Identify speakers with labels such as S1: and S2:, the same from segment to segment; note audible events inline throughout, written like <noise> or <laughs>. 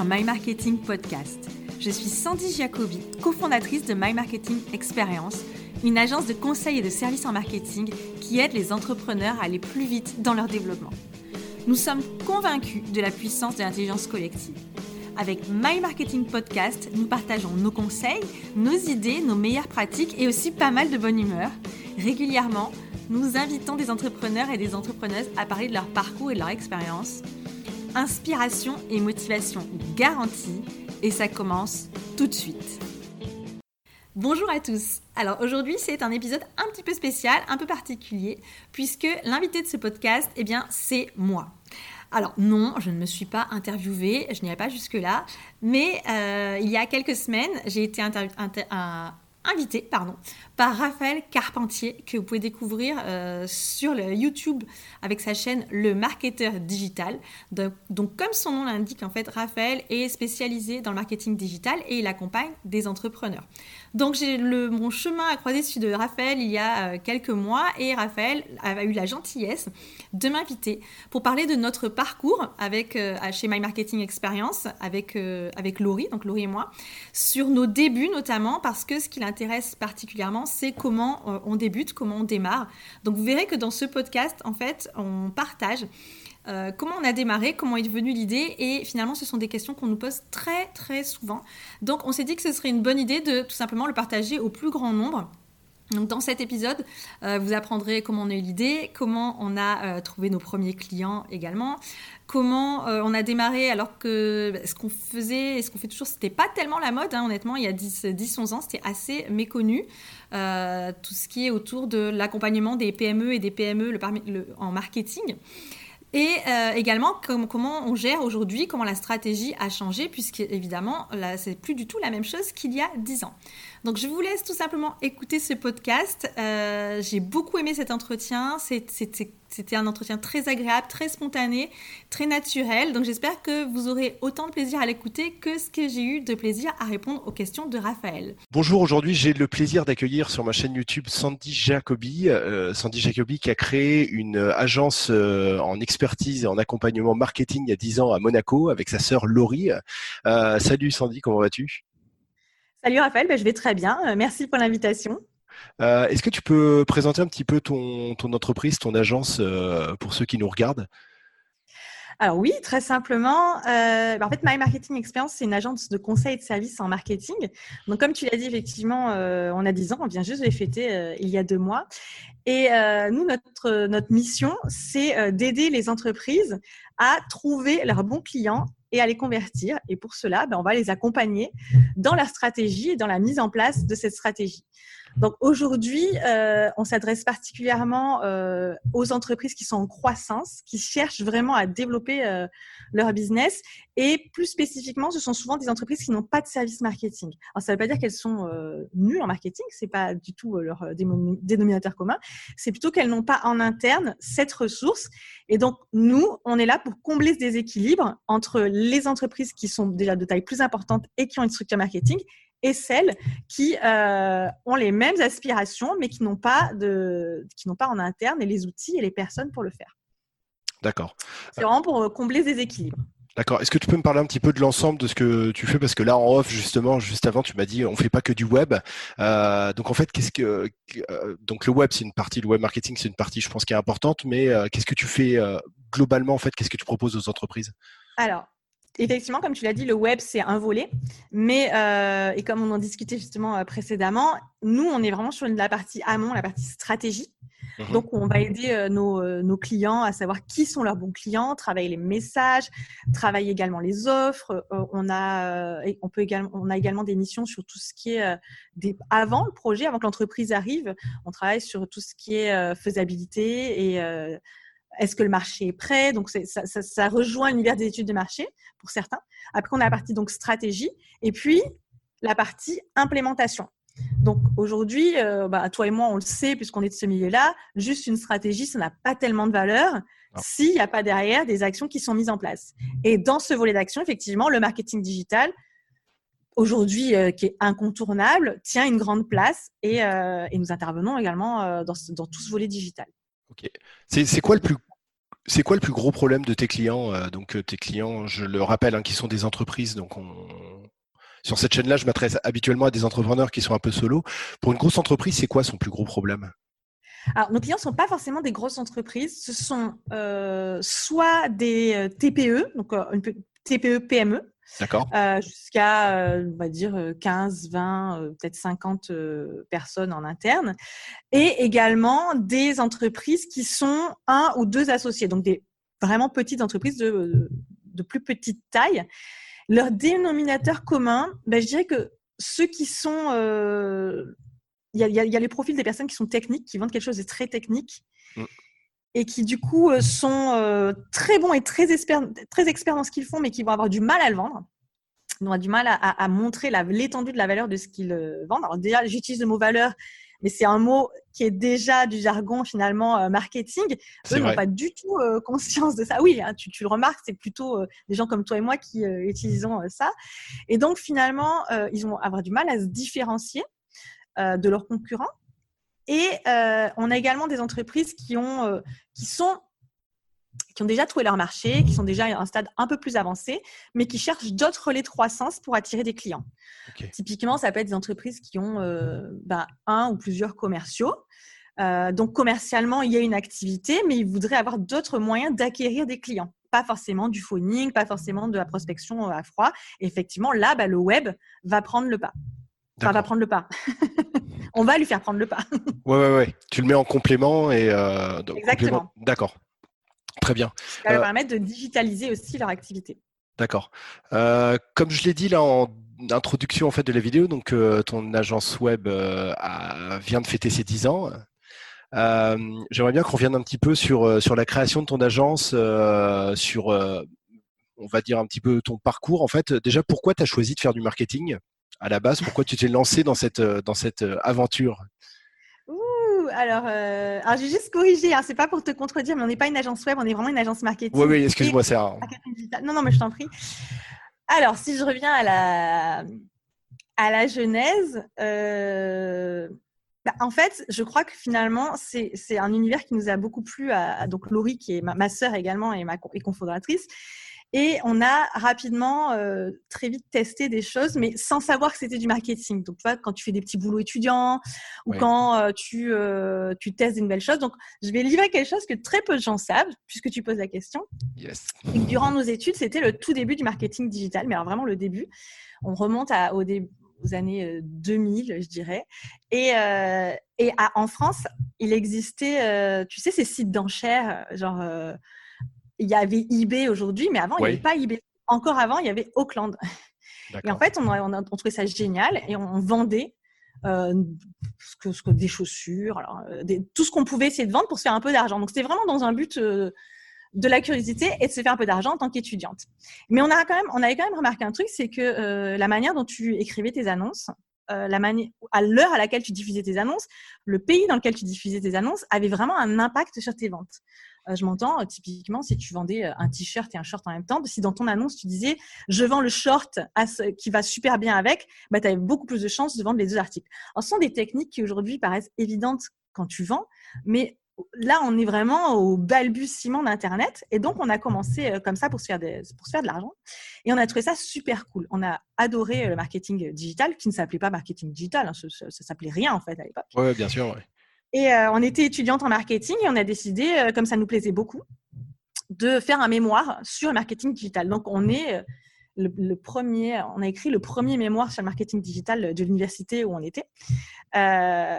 S1: My Marketing Podcast. Je suis Sandy Jacobi, cofondatrice de My Marketing Experience, une agence de conseil et de services en marketing qui aide les entrepreneurs à aller plus vite dans leur développement. Nous sommes convaincus de la puissance de l'intelligence collective. Avec My Marketing Podcast, nous partageons nos conseils, nos idées, nos meilleures pratiques et aussi pas mal de bonne humeur. Régulièrement, nous invitons des entrepreneurs et des entrepreneuses à parler de leur parcours et de leur expérience inspiration et motivation garantie et ça commence tout de suite. Bonjour à tous. Alors aujourd'hui c'est un épisode un petit peu spécial, un peu particulier, puisque l'invité de ce podcast, eh bien c'est moi. Alors non, je ne me suis pas interviewée, je n'irai pas jusque-là, mais euh, il y a quelques semaines, j'ai été invitée pardon, par Raphaël Carpentier, que vous pouvez découvrir euh, sur le YouTube avec sa chaîne Le Marketeur Digital. Donc, comme son nom l'indique, en fait, Raphaël est spécialisé dans le marketing digital et il accompagne des entrepreneurs. Donc, j'ai mon chemin à croiser celui de Raphaël il y a euh, quelques mois et Raphaël a eu la gentillesse de m'inviter pour parler de notre parcours avec, euh, chez My Marketing Experience avec, avec Laurie, donc Laurie et moi, sur nos débuts notamment parce que ce qui l'intéresse particulièrement, c'est comment euh, on débute, comment on démarre. Donc vous verrez que dans ce podcast, en fait, on partage euh, comment on a démarré, comment est venue l'idée et finalement ce sont des questions qu'on nous pose très très souvent. Donc on s'est dit que ce serait une bonne idée de tout simplement le partager au plus grand nombre. Donc dans cet épisode, euh, vous apprendrez comment on a eu l'idée, comment on a trouvé nos premiers clients également, comment euh, on a démarré alors que bah, ce qu'on faisait et ce qu'on fait toujours, c'était pas tellement la mode, hein, honnêtement, il y a 10-11 ans, c'était assez méconnu. Euh, tout ce qui est autour de l'accompagnement des PME et des PME en marketing. Et euh, également comment on gère aujourd'hui, comment la stratégie a changé, puisque évidemment, là, c'est plus du tout la même chose qu'il y a 10 ans. Donc je vous laisse tout simplement écouter ce podcast. Euh, j'ai beaucoup aimé cet entretien. C'était un entretien très agréable, très spontané, très naturel. Donc j'espère que vous aurez autant de plaisir à l'écouter que ce que j'ai eu de plaisir à répondre aux questions de Raphaël.
S2: Bonjour, aujourd'hui j'ai le plaisir d'accueillir sur ma chaîne YouTube Sandy Jacobi. Euh, Sandy Jacobi qui a créé une agence euh, en expertise et en accompagnement marketing il y a 10 ans à Monaco avec sa sœur Laurie. salut Sandy, comment vas-tu?
S1: Salut Raphaël, ben, je vais très bien. Euh, merci pour l'invitation.
S2: Euh, est-ce que tu peux présenter un petit peu ton, entreprise, ton agence euh, pour ceux qui nous regardent?
S1: Alors oui, très simplement. Ben, en fait, My Marketing Experience, c'est une agence de conseil et de services en marketing. Donc, comme tu l'as dit, effectivement, on a 10 ans, on vient juste de les fêter il y a deux mois. Et nous, notre, notre mission, c'est d'aider les entreprises à trouver leurs bons clients et à les convertir. Et pour cela, ben, on va les accompagner dans leur stratégie et dans la mise en place de cette stratégie. Donc aujourd'hui, euh, on s'adresse particulièrement euh, aux entreprises qui sont en croissance, qui cherchent vraiment à développer euh, leur business. Et plus spécifiquement, ce sont souvent des entreprises qui n'ont pas de service marketing. Alors ça ne veut pas dire qu'elles sont nulles en marketing, c'est pas du tout leur dénominateur commun. C'est plutôt qu'elles n'ont pas en interne cette ressource. Et donc nous, on est là pour combler ce déséquilibre entre les entreprises qui sont déjà de taille plus importante et qui ont une structure marketing et celles qui euh, ont les mêmes aspirations, mais qui n'ont pas de, qui n'ont pas en interne les outils et les personnes pour le faire.
S2: D'accord.
S1: C'est vraiment pour euh, combler des équilibres.
S2: D'accord. Est-ce que tu peux me parler un petit peu de l'ensemble de ce que tu fais? Parce que là, en off, justement, juste avant, tu m'as dit on fait pas que du web. Euh, donc, en fait, qu'est-ce que donc le web, c'est une partie, le web marketing, c'est une partie, je pense, qui est importante. Mais qu'est-ce que tu fais globalement En fait, qu'est-ce que tu proposes aux entreprises?
S1: Alors, effectivement, comme tu l'as dit, le web, c'est un volet. Mais, euh, et comme on en discutait justement euh, précédemment, nous, on est vraiment sur la partie amont, la partie stratégie. Mhm. Donc, on va aider euh, nos, clients à savoir qui sont leurs bons clients, travailler les messages, travailler également les offres. on, a, on, peut également, on a également des missions sur tout ce qui est des, avant le projet, avant que l'entreprise arrive. On travaille sur tout ce qui est faisabilité et est-ce que le marché est prêt? Donc, ça, ça, rejoint l'univers des études de marché pour certains. Après, on a la partie donc stratégie et puis la partie implémentation. Donc aujourd'hui, euh, bah, toi et moi, on le sait puisqu'on est de ce milieu-là, juste une stratégie, ça n'a pas tellement de valeur s'il n'y a pas derrière des actions qui sont mises en place. Et dans ce volet d'action, effectivement, le marketing digital, aujourd'hui, euh, qui est incontournable, tient une grande place et, euh, nous intervenons également dans, dans tout ce volet digital.
S2: C'est quoi le plus gros problème de tes clients Donc tes clients, je le rappelle, hein, qui sont des entreprises, sur cette chaîne-là, je m'adresse habituellement à des entrepreneurs qui sont un peu solo. Pour une grosse entreprise, c'est quoi son plus gros problème?
S1: Nos clients ne sont pas forcément des grosses entreprises, ce sont euh, soit des euh, TPE, donc euh, une TPE PME,
S2: D'accord.
S1: jusqu'à, on va dire, 15, 20, peut-être 50 personnes en interne, et également des entreprises qui sont un ou deux associés, donc des vraiment petites entreprises de, de plus petite taille leur dénominateur commun, ben, je dirais que ceux qui sont... Euh, il y, a, les profils des personnes qui sont techniques, qui vendent quelque chose de très technique. Mm. Et qui du coup euh, sont euh, très bons et très experts, très experts dans ce qu'ils font, mais qui vont avoir du mal à le vendre. Ils vont avoir du mal à, à montrer l'étendue de la valeur de ce qu'ils vendent. Alors déjà, j'utilise le mot valeur mais c'est un mot qui est déjà du jargon finalement euh, marketing. Eux n'ont pas du tout euh, conscience de ça. Oui, hein, tu, le remarques, c'est plutôt euh, des gens comme toi et moi qui utilisons ça. Et donc finalement, ils vont avoir du mal à se différencier de leurs concurrents. Et on a également des entreprises qui, ont, qui sont qui ont déjà trouvé leur marché, qui sont déjà à un stade un peu plus avancé, mais qui cherchent d'autres relais de croissance pour attirer des clients. Typiquement, ça peut être des entreprises qui ont euh, ben, un ou plusieurs commerciaux. Euh, donc commercialement, il y a une activité, mais ils voudraient avoir d'autres moyens d'acquérir des clients. Pas forcément du phoning, pas forcément de la prospection à froid. effectivement, là, ben, le web va prendre le pas. Enfin, va prendre le pas. <laughs> On va lui faire prendre le pas. <laughs>
S2: ouais, ouais, ouais. Tu le mets en complément et. Euh,
S1: Exactement.
S2: D'accord. Très bien.
S1: Ça va euh, permettre de digitaliser aussi leur activité.
S2: D'accord. Euh, comme je l'ai dit là en introduction en fait de la vidéo, donc euh, ton agence web vient de fêter ses 10 ans. J'aimerais bien qu'on revienne un petit peu sur, sur la création de ton agence, sur on va dire un petit peu ton parcours. En fait, déjà, pourquoi tu as choisi de faire du marketing? À la base Pourquoi tu t'es lancé dans cette, dans cette aventure?
S1: Alors, euh, alors j'ai juste corrigé, hein, c'est pas pour te contredire, mais on n'est pas une agence web, on est vraiment une agence marketing.
S2: Oui, oui, excuse-moi, c'est
S1: Non, non, mais je t'en prie. Alors, si je reviens à la, à la genèse, euh, bah, en fait, je crois que finalement, c'est un univers qui nous a beaucoup plu à, donc Laurie, qui est ma, ma sœur également et ma et cofondatrice. Et on a rapidement, euh, très vite testé des choses, mais sans savoir que c'était du marketing. Donc, tu vois, quand tu fais des petits boulots étudiants ou quand euh, tu, euh, tu testes des nouvelles choses. Donc, je vais livrer quelque chose que très peu de gens savent, puisque tu poses la question.
S2: Yes.
S1: durant nos études, c'était le tout début du marketing digital, mais alors vraiment le début. On remonte à, au début aux années 2000, je dirais. Et, et en France, il existait, tu sais, ces sites d'enchères, genre il y avait eBay aujourd'hui, mais avant, il n'y avait pas eBay. Encore avant, il y avait Auckland. Et en fait, on, on, trouvait ça génial et on vendait euh, ce que, des chaussures, alors, euh, tout ce qu'on pouvait essayer de vendre pour se faire un peu d'argent. Donc, c'était vraiment dans un but euh, de la curiosité et de se faire un peu d'argent en tant qu'étudiante. Mais on, a quand même, on avait quand même remarqué un truc, c'est que la manière dont tu écrivais tes annonces, la à l'heure à laquelle tu diffusais tes annonces, le pays dans lequel tu diffusais tes annonces avait vraiment un impact sur tes ventes. Euh, je m'entends, euh, typiquement, si tu vendais euh, un t-shirt et un short en même temps, si dans ton annonce, tu disais je vends le short qui va super bien avec, bah, tu avais beaucoup plus de chances de vendre les deux articles. Alors, ce sont des techniques qui aujourd'hui paraissent évidentes quand tu vends, mais là, on est vraiment au balbutiement d'Internet. Et donc, on a commencé comme ça pour se, faire pour se faire de l'argent. Et on a trouvé ça super cool. On a adoré le marketing digital, qui ne s'appelait pas marketing digital. Hein, ça, ne s'appelait rien, en fait, à l'époque.
S2: Oui, bien sûr. Ouais.
S1: Et euh, on était étudiante en marketing et on a décidé, euh, comme ça nous plaisait beaucoup, de faire un mémoire sur le marketing digital. Donc, on est euh, le, premier, on a écrit le premier mémoire sur le marketing digital de l'université où on était.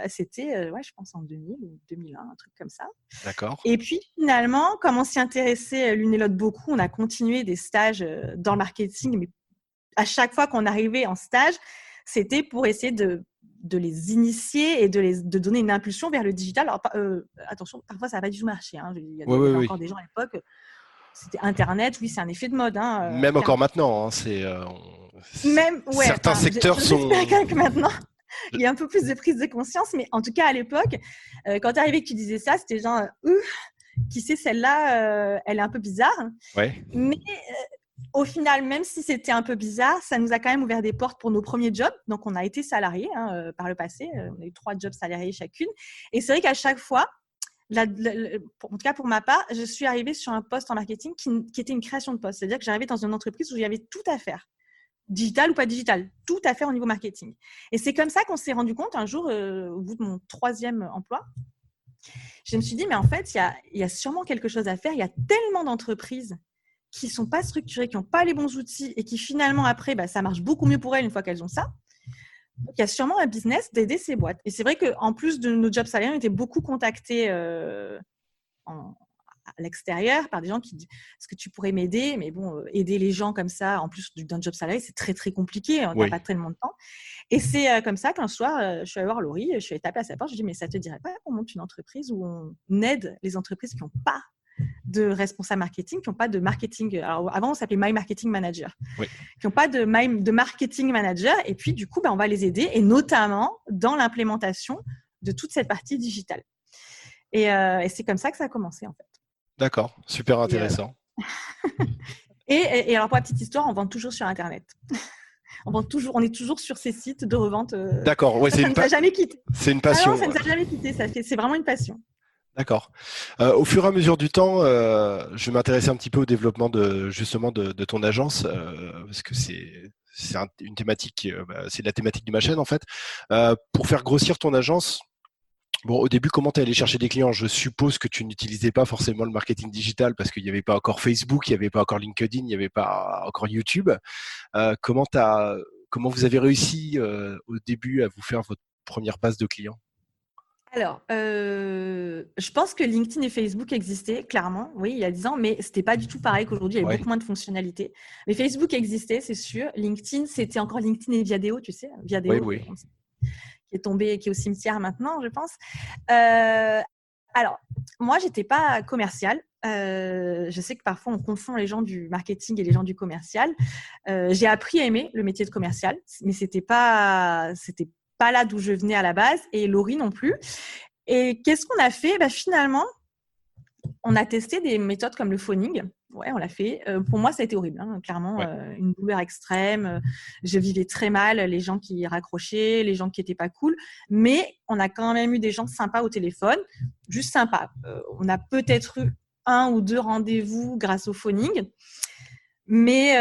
S1: C'était, ouais, je pense en 2000 ou 2001, un truc comme ça.
S2: D'accord.
S1: Et puis finalement, comme on s'y intéressait l'une et l'autre beaucoup, on a continué des stages dans le marketing, mais à chaque fois qu'on arrivait en stage, c'était pour essayer de de les initier et de, les, de donner une impulsion vers le digital. Alors, euh, attention, parfois ça n'a pas du tout marché. Hein. Il y a, encore des gens à l'époque, c'était Internet, oui, c'est un effet de mode. Hein,
S2: euh, Même encore maintenant, hein, c'est. Euh,
S1: Même, ouais,
S2: certains secteurs <laughs> sont.
S1: que maintenant, il y a un peu plus de prise de conscience, mais en tout cas à l'époque, quand tu arrivais que tu disais ça, c'était genre, qui sait, celle-là, elle est un peu bizarre.
S2: Ouais.
S1: Mais au final, même si c'était un peu bizarre, ça nous a quand même ouvert des portes pour nos premiers jobs. Donc, on a été salariés hein, euh, par le passé. Euh, on a eu trois jobs salariés chacune. Et c'est vrai qu'à chaque fois, en tout cas pour ma part, je suis arrivée sur un poste en marketing qui, était une création de poste. C'est-à-dire que j'arrivais dans une entreprise où il y avait tout à faire. Digital ou pas digital, tout à faire au niveau marketing. Et c'est comme ça qu'on s'est rendu compte un jour, euh, au bout de mon troisième emploi, je me suis dit, mais en fait, il y a, sûrement quelque chose à faire. Il y a tellement d'entreprises qui ne sont pas structurées, qui n'ont pas les bons outils et qui finalement, après, bah, ça marche beaucoup mieux pour elles une fois qu'elles ont ça. Donc, il y a sûrement un business d'aider ces boîtes. Et c'est vrai qu'en plus de nos jobs salariés, on était beaucoup contactés euh, à l'extérieur par des gens qui disent Est-ce que tu pourrais m'aider? Mais bon, euh, aider les gens comme ça, en plus d'un job salarié, c'est très, très compliqué. On n'a pas tellement de temps. Et c'est euh, comme ça qu'un soir, je suis allée voir Laurie, je suis allée taper à sa porte. Je lui ai dit Mais ça te dirait pas qu'on monte une entreprise où on aide les entreprises qui n'ont pas de responsables marketing qui n'ont pas de marketing. Alors, avant, on s'appelait My Marketing Manager. Qui n'ont pas de, de marketing manager. Et puis, du coup, ben, on va les aider, et notamment dans l'implémentation de toute cette partie digitale. Et, euh, c'est comme ça que ça a commencé, en fait.
S2: D'accord, super euh, intéressant. <laughs>
S1: Et, alors, pour la petite histoire, on vend toujours sur Internet. <laughs> on, vend toujours, on est toujours sur ces sites de revente. Euh,
S2: D'accord, ouais,
S1: c'est une, <laughs>
S2: jamais quitté. C'est une passion.
S1: Ah ça ne nous a jamais quitté. C'est vraiment une passion.
S2: D'accord. Euh, au fur et à mesure du temps, euh, je vais m'intéresser un petit peu au développement de justement de, ton agence euh, parce que c'est une thématique, bah, c'est la thématique de ma chaîne en fait. pour faire grossir ton agence, bon au début comment tu allé chercher des clients? Je suppose que tu n'utilisais pas forcément le marketing digital parce qu'il n'y avait pas encore Facebook, il n'y avait pas encore LinkedIn, il n'y avait pas encore YouTube. comment as, comment vous avez réussi au début à vous faire votre première base de clients?
S1: Alors, euh, je pense que LinkedIn et Facebook existaient, clairement, oui, il y a 10 ans, mais ce n'était pas du tout pareil qu'aujourd'hui, il y avait beaucoup moins de fonctionnalités. Mais Facebook existait, c'est sûr. LinkedIn, c'était encore LinkedIn et Viadeo, tu sais, Viadeo, oui, qui est tombé, qui est au cimetière maintenant, je pense. Euh, alors, moi, je n'étais pas commercial. Euh, je sais que parfois on confond les gens du marketing et les gens du commercial. j'ai appris à aimer le métier de commercial, mais c'était pas, c'était pas là d'où je venais à la base et Laurie non plus. Et qu'est-ce qu'on a fait? Bah, Finalement, on a testé des méthodes comme le phoning. Ouais, on l'a fait. Euh, pour moi, ça a été horrible, hein, clairement, euh, une douleur extrême. je vivais très mal, les gens qui raccrochaient, les gens qui étaient pas cool. Mais on a quand même eu des gens sympas au téléphone, juste sympas. Euh, on a peut-être eu un ou deux rendez-vous grâce au phoning. Mais,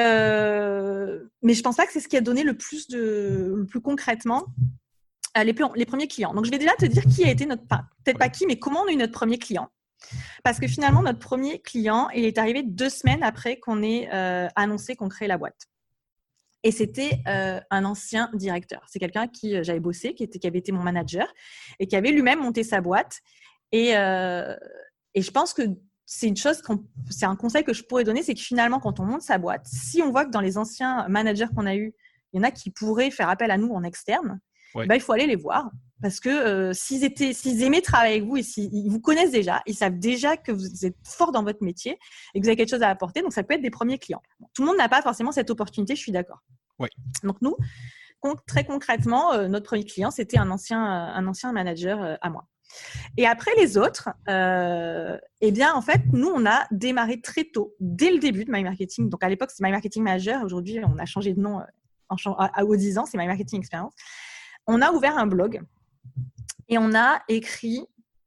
S1: mais je pense pas que c'est ce qui a donné le plus, de, le plus concrètement euh, les, les, premiers clients. Donc, je vais déjà te dire qui a été notre, peut-être pas qui, mais comment on a eu notre premier client. Parce que finalement, notre premier client, il est arrivé deux semaines après qu'on ait euh, annoncé qu'on créait la boîte. Et c'était euh, un ancien directeur. C'est quelqu'un qui j'avais bossé, qui, était, qui avait été mon manager et qui avait lui-même monté sa boîte. Et, et je pense que c'est une chose, c'est un conseil que je pourrais donner, c'est que finalement, quand on monte sa boîte, si on voit que dans les anciens managers qu'on a eus, il y en a qui pourraient faire appel à nous en externe, bah, il faut aller les voir. Parce que euh, s'ils étaient, s'ils aimaient travailler avec vous et s'ils vous connaissent déjà, ils savent déjà que vous êtes fort dans votre métier et que vous avez quelque chose à apporter. Donc, ça peut être des premiers clients. tout le monde n'a pas forcément cette opportunité, je suis d'accord. Donc, nous, très concrètement, euh, notre premier client, c'était un ancien, un ancien manager euh, à moi. Et après les autres, eh bien, en fait, nous, on a démarré très tôt, dès le début de My Marketing. Donc, à l'époque, c'est My Marketing Manager. Aujourd'hui, on a changé de nom en, à, à, aux 10 ans, c'est My Marketing Experience on a ouvert un blog et on a écrit,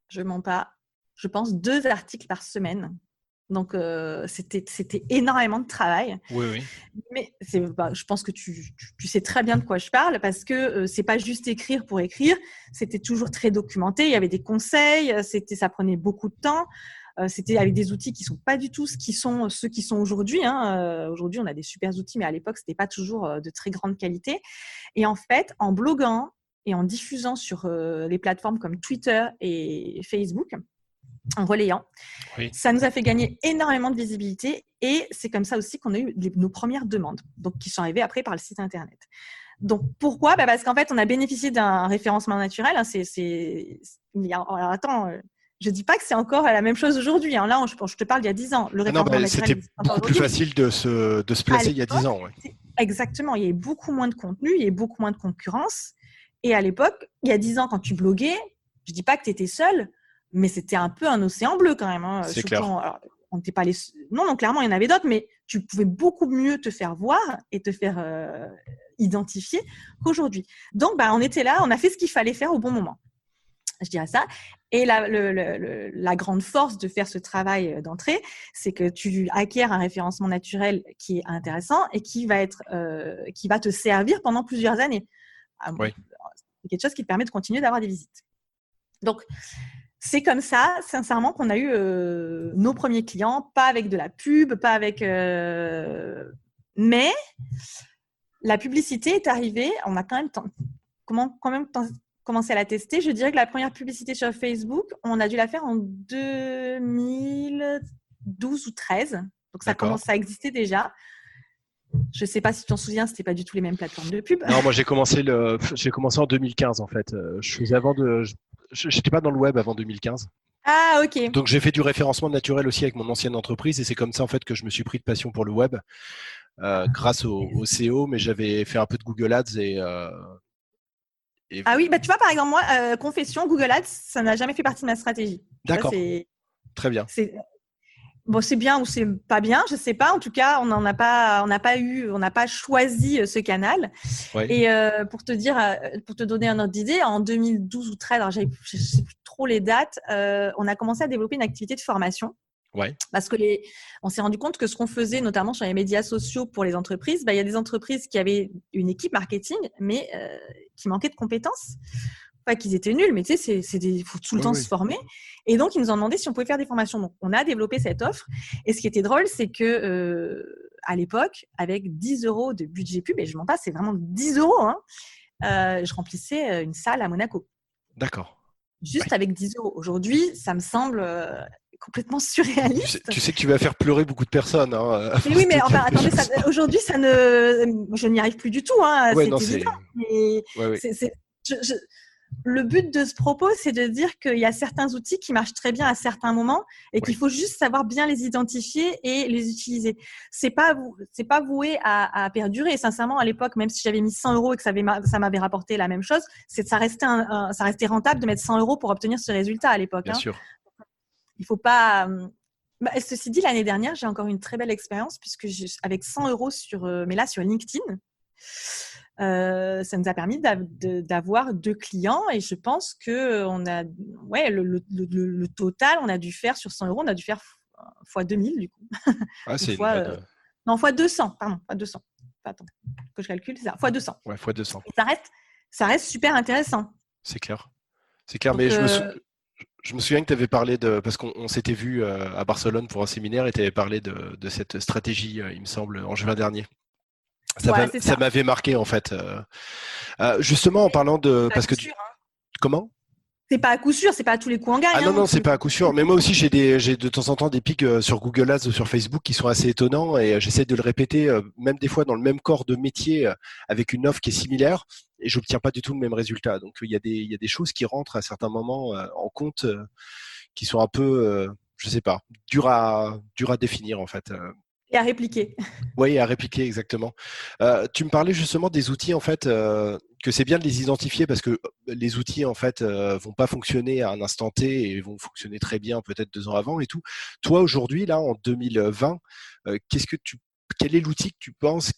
S1: je mens pas, je pense deux articles par semaine. Donc, euh, c'était, énormément de travail.
S2: Oui, oui.
S1: Mais bah, je pense que tu, sais très bien de quoi je parle parce que euh, c'est pas juste écrire pour écrire. C'était toujours très documenté. Il y avait des conseils. C'était, ça prenait beaucoup de temps. Euh, c'était avec des outils qui sont pas du tout ce qui sont ceux qui sont aujourd'hui. Hein. Euh, aujourd'hui, on a des super outils, mais à l'époque, c'était pas toujours euh, de très grande qualité. Et en fait, en bloguant et en diffusant sur les plateformes comme Twitter et Facebook, en relayant. Ça nous a fait gagner énormément de visibilité et c'est comme ça aussi qu'on a eu nos premières demandes, donc qui sont arrivées après par le site internet. Donc pourquoi? Bah Parce qu'en fait, on a bénéficié d'un référencement naturel. Hein. c'est, attends, je dis pas que c'est encore la même chose aujourd'hui. Hein. Là, je te parle d'il y a 10 ans.
S2: Le ah non, bah, c'était beaucoup plus facile de se, de se placer il y a 10 ans.
S1: Exactement. Il y avait beaucoup moins de contenu, il y avait beaucoup moins de concurrence. Et à l'époque, il y a 10 ans, quand tu bloguais, je dis pas que tu étais seul, mais c'était un peu un océan bleu quand même. Hein.
S2: C'est clair.
S1: on pas les... Non, non, clairement, il y en avait d'autres, mais tu pouvais beaucoup mieux te faire voir et te faire euh, identifier qu'aujourd'hui. Donc, bah, on était là, on a fait ce qu'il fallait faire au bon moment. je dirais ça. Et la, la, grande force de faire ce travail euh, d'entrée, c'est que tu acquiers un référencement naturel qui est intéressant et qui va, être, euh, qui va te servir pendant plusieurs années. Ah, c'est quelque chose qui te permet de continuer d'avoir des visites. Donc, c'est comme ça, sincèrement, qu'on a eu euh, nos premiers clients, pas avec de la pub, pas avec. mais la publicité est arrivée. On a quand même, comment, quand même commencé à la tester. Je dirais que la première publicité sur Facebook, on a dû la faire en 2012 ou 13. Donc ça commence à exister déjà. Je ne sais pas si tu t'en souviens, c'était pas du tout les mêmes plateformes de pub.
S2: Non, moi j'ai commencé le, j'ai commencé en 2015 en fait. Euh, je faisais avant de, j'étais pas dans le web avant 2015.
S1: Ah ok.
S2: Donc j'ai fait du référencement naturel aussi avec mon ancienne entreprise et c'est comme ça en fait que je me suis pris de passion pour le web euh, grâce au, au, CO, mais j'avais fait un peu de Google Ads et euh,
S1: ah oui, bah, tu vois, par exemple, moi, euh, confession, Google Ads, ça n'a jamais fait partie de ma stratégie.
S2: D'accord. Très bien.
S1: Bon, c'est bien ou c'est pas bien, je sais pas. En tout cas, on n'en a pas, on n'a pas eu, on n'a pas choisi euh, ce canal. Et euh, pour te dire, pour te donner un ordre d'idée, en 2012 ou 13, alors je sais plus trop les dates, on a commencé à développer une activité de formation parce que les, on s'est rendu compte que ce qu'on faisait, notamment sur les médias sociaux pour les entreprises, bah, il y a des entreprises qui avaient une équipe marketing, mais euh, qui manquaient de compétences. Pas qu'ils étaient nuls, mais tu sais, il faut tout le temps se former. Et donc, ils nous ont demandé si on pouvait faire des formations. Donc, on a développé cette offre. Et ce qui était drôle, c'est que euh, à l'époque, avec 10 euros de budget pub, et je m'en passe, c'est vraiment 10 euros, hein, euh, je remplissais une salle à Monaco.
S2: D'accord.
S1: Juste avec 10 euros. Aujourd'hui, ça me semble complètement surréaliste.
S2: Tu sais, que tu vas faire pleurer beaucoup de personnes. Hein,
S1: oui, mais enfin, attendez, aujourd'hui, ça ne, je n'y arrive plus du tout. Hein, c'est évident. le but de ce propos, c'est de dire qu'il y a certains outils qui marchent très bien à certains moments et qu'il faut juste savoir bien les identifier et les utiliser. C'est pas c'est pas voué à, perdurer. Sincèrement, à l'époque, même si j'avais mis 100 euros et que ça, m'avait rapporté la même chose, c'est ça restait ça restait rentable de mettre 100 euros pour obtenir ce résultat à l'époque.
S2: Bien hein.
S1: Il faut pas. Euh, bah, ceci dit, l'année dernière, j'ai encore une très belle expérience puisque avec 100 euros sur, euh, mais là sur LinkedIn, euh, ça nous a permis d'avoir deux clients et je pense que on a, ouais, le, total, on a dû faire sur 100 euros, on a dû faire fois 2000 du coup.
S2: Ah, c'est
S1: fois, non, fois 200, pardon, fois 200. Attends, que je calcule, c'est ça, fois 200.
S2: Ouais, fois 200.
S1: ça reste, ça reste super intéressant.
S2: C'est clair. C'est clair, mais je me, je me souviens que tu avais parlé de, parce qu'on s'était vu euh, à Barcelone pour un séminaire et tu avais parlé de, cette stratégie, euh, il me semble, en juin dernier. Ça m'avait marqué en fait. Euh, justement en parlant de, parce que tu, hein. comment?
S1: C'est pas à coup sûr, c'est pas à tous les coups en gagne.
S2: Ah non, hein, non, c'est pas à coup sûr. Mais moi aussi, j'ai de temps en temps des pics sur Google Ads ou sur Facebook qui sont assez étonnants et j'essaie de le répéter, même des fois dans le même corps de métier avec une offre qui est similaire et j'obtiens pas du tout le même résultat. Donc il y a des, il y a des choses qui rentrent à certains moments en compte qui sont un peu, je sais pas, dur à, définir en fait.
S1: Et à répliquer. <laughs>
S2: Oui, à répliquer exactement. Euh, tu me parlais justement des outils en fait euh, que c'est bien de les identifier parce que euh, les outils en fait vont pas fonctionner à un instant T et vont fonctionner très bien peut-être deux ans avant et tout. Toi aujourd'hui là en 2020, qu'est-ce que tu, quel est l'outil que tu penses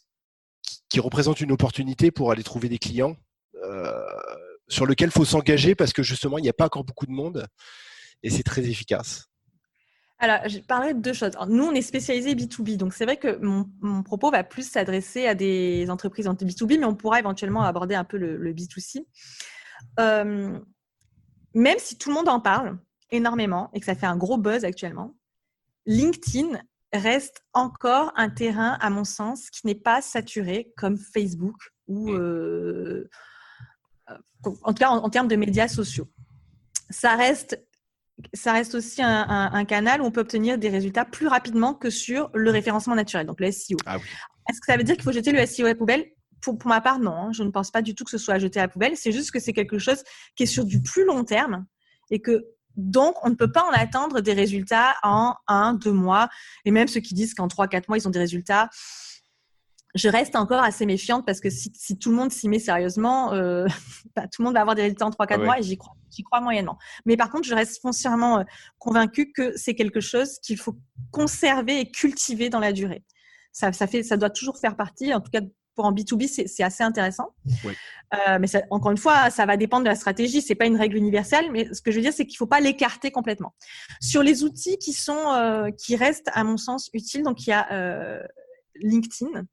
S2: qui, représente une opportunité pour aller trouver des clients sur lequel faut s'engager parce que justement il n'y a pas encore beaucoup de monde et c'est très efficace.
S1: Alors, je parlerai de deux choses. Nous, on est spécialisé B2B, donc c'est vrai que mon, propos va plus s'adresser à des entreprises en B2B, mais on pourra éventuellement aborder un peu le, B2C. Euh, même si tout le monde en parle énormément et que ça fait un gros buzz actuellement, LinkedIn reste encore un terrain, à mon sens, qui n'est pas saturé comme Facebook ou, euh, en tout cas en termes de médias sociaux. Ça reste ça reste aussi un, canal où on peut obtenir des résultats plus rapidement que sur le référencement naturel, donc le SEO. Ah Est-ce que ça veut dire qu'il faut jeter le SEO à la poubelle? Pour, ma part, non. Hein. Je ne pense pas du tout que ce soit à jeter à la poubelle. C'est juste que c'est quelque chose qui est sur du plus long terme et que donc, on ne peut pas en attendre des résultats en un, deux mois. Et même ceux qui disent qu'en trois, quatre mois, ils ont des résultats, je reste encore assez méfiante parce que si, tout le monde s'y met sérieusement, euh, <laughs> bah, tout le monde va avoir des résultats en 3-4 mois et j'y crois, j'y crois moyennement. Mais par contre, je reste foncièrement euh, convaincue que c'est quelque chose qu'il faut conserver et cultiver dans la durée. Ça, ça, fait, ça doit toujours faire partie, en tout cas pour en B2B, c'est assez intéressant. Euh, mais encore une fois, ça va dépendre de la stratégie. C'est pas une règle universelle, mais ce que je veux dire, c'est qu'il faut pas l'écarter complètement. Sur les outils qui sont, euh, qui restent, à mon sens, utiles, donc il y a euh, LinkedIn.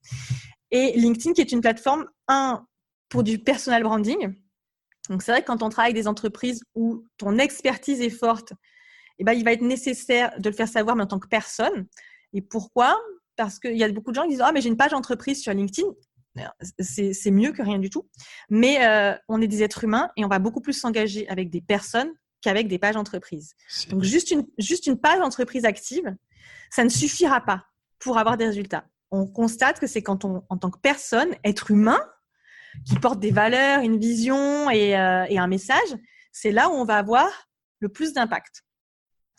S1: Et LinkedIn, qui est une plateforme, un, pour du personal branding. Donc, c'est vrai que quand on travaille avec des entreprises où ton expertise est forte, eh ben, il va être nécessaire de le faire savoir, mais en tant que personne. Et pourquoi? Parce qu'il y a beaucoup de gens qui disent Ah, mais j'ai une page entreprise sur LinkedIn. C'est mieux que rien du tout. Mais euh, on est des êtres humains et on va beaucoup plus s'engager avec des personnes qu'avec des pages entreprises. Donc, juste une, juste une page entreprise active, ça ne suffira pas pour avoir des résultats. On constate que c'est quand on, en tant que personne, être humain, qui porte des valeurs, une vision et, euh, et un message, c'est là où on va avoir le plus d'impact.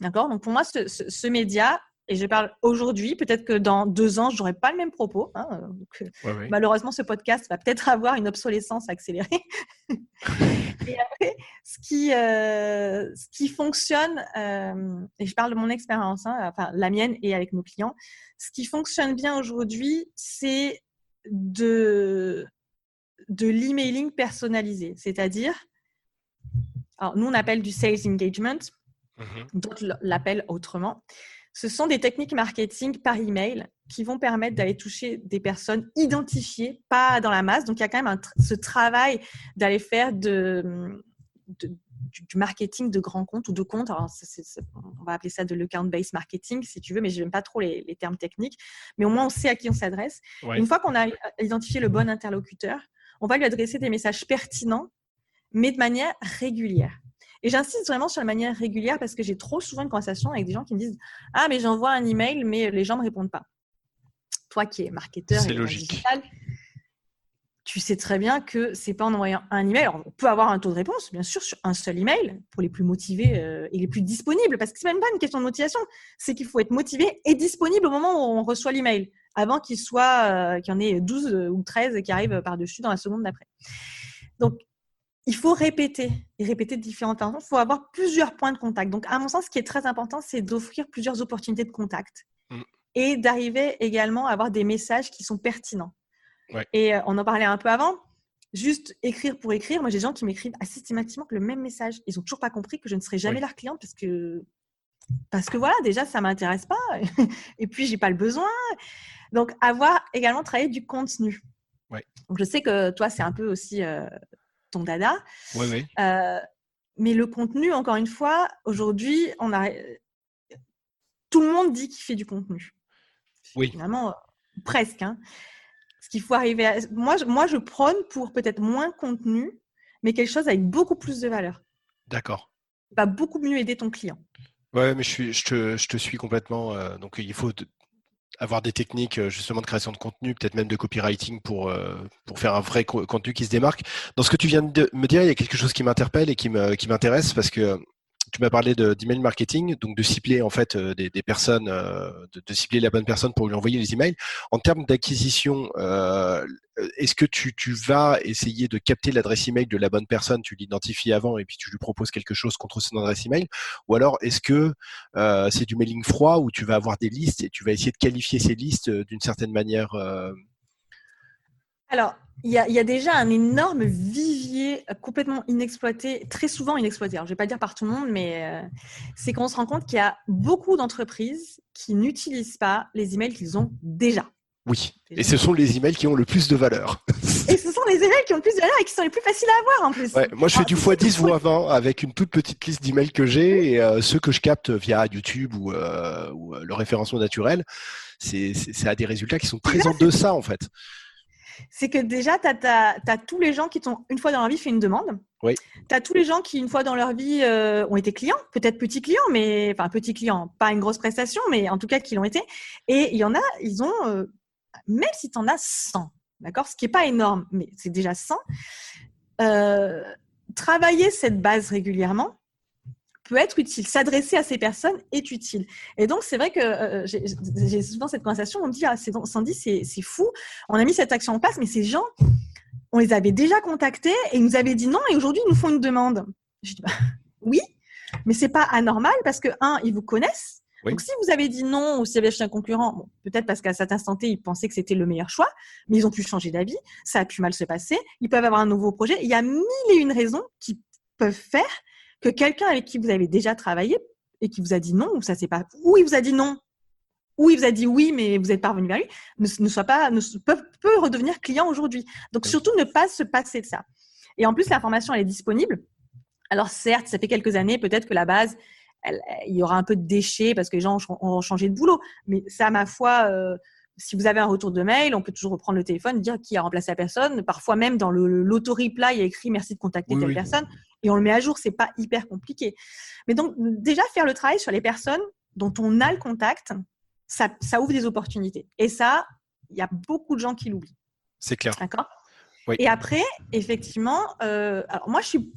S1: D'accord? Donc pour moi, ce, ce, média, et je parle aujourd'hui, peut-être que dans deux ans, je n'aurai pas le même propos. Hein, euh, malheureusement, ce podcast va peut-être <laughs> avoir une obsolescence accélérée. <laughs> et après, ce qui, euh, ce qui fonctionne, euh, et je parle de mon expérience, hein, enfin la mienne et avec nos clients, ce qui fonctionne bien aujourd'hui, c'est de, de l'emailing personnalisé. C'est-à-dire, alors nous, on appelle du sales engagement Mhm. d'autres l'appellent autrement. Ce sont des techniques marketing par email qui vont permettre d'aller toucher des personnes identifiées, pas dans la masse. Donc, il y a quand même ce travail d'aller faire de, du, marketing de grands comptes ou de comptes. Alors, on va appeler ça de l'account-based marketing, si tu veux, mais je n'aime pas trop les, termes techniques. Mais au moins, on sait à qui on s'adresse. Une fois qu'on a identifié le bon interlocuteur, on va lui adresser des messages pertinents, mais de manière régulière. Et j'insiste vraiment sur la manière régulière parce que j'ai trop souvent une conversation avec des gens qui me disent Ah, mais j'envoie un email, mais les gens ne me répondent pas. Toi qui es marketeur et digital, tu sais très bien que c'est pas en envoyant un email. Alors, on peut avoir un taux de réponse, bien sûr, sur un seul email pour les plus motivés euh, et les plus disponibles, parce que c'est même pas une question de motivation, c'est qu'il faut être motivé et disponible au moment où on reçoit l'email, avant qu'il soit, euh, qu'il y en ait 12 ou 13 qui arrivent par-dessus dans la seconde d'après. Donc, il faut répéter et répéter de différentes façons. Il faut avoir plusieurs points de contact. Donc, à mon sens, ce qui est très important, c'est d'offrir plusieurs opportunités de contact mm. et d'arriver également à avoir des messages qui sont pertinents. Et euh, on en parlait un peu avant. Juste écrire pour écrire. Moi, j'ai des gens qui m'écrivent systématiquement le même message. Ils n'ont toujours pas compris que je ne serai jamais leur cliente parce que, parce que voilà, déjà, ça ne m'intéresse pas. <laughs> et puis, je n'ai pas le besoin. Donc, avoir également travaillé du contenu. Donc, je sais que toi, c'est un peu aussi euh, ton dada.
S2: Oui, oui.
S1: Euh, mais le contenu, encore une fois, aujourd'hui, on a tout le monde dit qu'il fait du contenu.
S2: Oui.
S1: Vraiment, presque. Hein. Ce qu'il faut arriver à... Moi, je, moi, je prône pour peut-être moins contenu, mais quelque chose avec beaucoup plus de valeur.
S2: D'accord.
S1: Va beaucoup mieux aider ton client.
S2: Ouais, mais je, suis, je, te, je te suis complètement. Euh, donc, il faut avoir des techniques euh, justement de création de contenu, peut-être même de copywriting pour, euh, pour faire un vrai contenu qui se démarque. Dans ce que tu viens de me dire, il y a quelque chose qui m'interpelle et qui m'intéresse parce que tu m'as parlé d'email marketing, donc de cibler en fait euh, des, personnes, euh, de, cibler la bonne personne pour lui envoyer les emails. En termes d'acquisition, euh, est-ce que tu, vas essayer de capter l'adresse email de la bonne personne, tu l'identifies avant et puis tu lui proposes quelque chose contre son adresse email, ou alors est-ce que c'est du mailing froid où tu vas avoir des listes et tu vas essayer de qualifier ces listes d'une certaine manière
S1: Alors, il y, a, déjà un énorme vivier euh, complètement inexploité, très souvent inexploité. Alors, je ne vais pas dire par tout le monde, mais euh, c'est qu'on se rend compte qu'il y a beaucoup d'entreprises qui n'utilisent pas les emails qu'ils ont déjà.
S2: Oui, et ce sont les emails qui ont le plus de valeur.
S1: Et ce sont les emails qui ont le plus de valeur et qui sont les plus faciles à avoir en plus.
S2: moi, je fais du x10 ou 20 avec une toute petite liste d'emails que j'ai et euh, ceux que je capte via YouTube ou, le référencement naturel, c'est à des résultats qui sont très en deçà en fait
S1: c'est que déjà, tu as, tous les gens qui t'ont, une fois dans leur vie, fait une demande.
S2: Oui.
S1: Tu as tous les gens qui, une fois dans leur vie, euh, ont été clients, peut-être petits clients, mais enfin petits clients, pas une grosse prestation, mais en tout cas qui l'ont été. Et il y en a, ils ont, euh, même si tu en as 100, d'accord, ce qui n'est pas énorme, mais c'est déjà 100, euh, travailler cette base régulièrement, peut être utile. S'adresser à ces personnes est utile. Et donc, c'est vrai que euh, j'ai souvent cette conversation, on me dit, ah, Sandy, c'est fou, on a mis cette action en place, mais ces gens, on les avait déjà contactés et ils nous avaient dit non, et aujourd'hui, ils nous font une demande. Je dis, bah, <laughs> oui, mais c'est pas anormal parce que, un, ils vous connaissent. Donc, si vous avez dit non ou si vous avez acheté un concurrent, peut-être parce qu'à cet instant T, ils pensaient que c'était le meilleur choix, mais ils ont pu changer d'avis, ça a pu mal se passer, ils peuvent avoir un nouveau projet. Il y a mille et une raisons qui peuvent faire que quelqu'un avec qui vous avez déjà travaillé et qui vous a dit non, ou ça c'est pas, ou il vous a dit non, ou il vous a dit oui, mais vous êtes parvenu vers lui, ne, soit pas, ne peut, peut redevenir client aujourd'hui. Donc surtout ne pas se passer de ça. Et en plus, l'information elle est disponible. Alors certes, ça fait quelques années, peut-être que la base, il y aura un peu de déchets parce que les gens ont changé de boulot. Mais ça, ma foi, euh, si vous avez un retour de mail, on peut toujours reprendre le téléphone, dire qui a remplacé la personne. Parfois même dans l'auto-reply, il y a écrit merci de contacter telle personne et on le met à jour. C'est pas hyper compliqué. Mais donc déjà faire le travail sur les personnes dont on a le contact, ça, ouvre des opportunités. Et ça, il y a beaucoup de gens qui l'oublient.
S2: C'est clair.
S1: D'accord? Et après, effectivement, euh, alors moi je suis,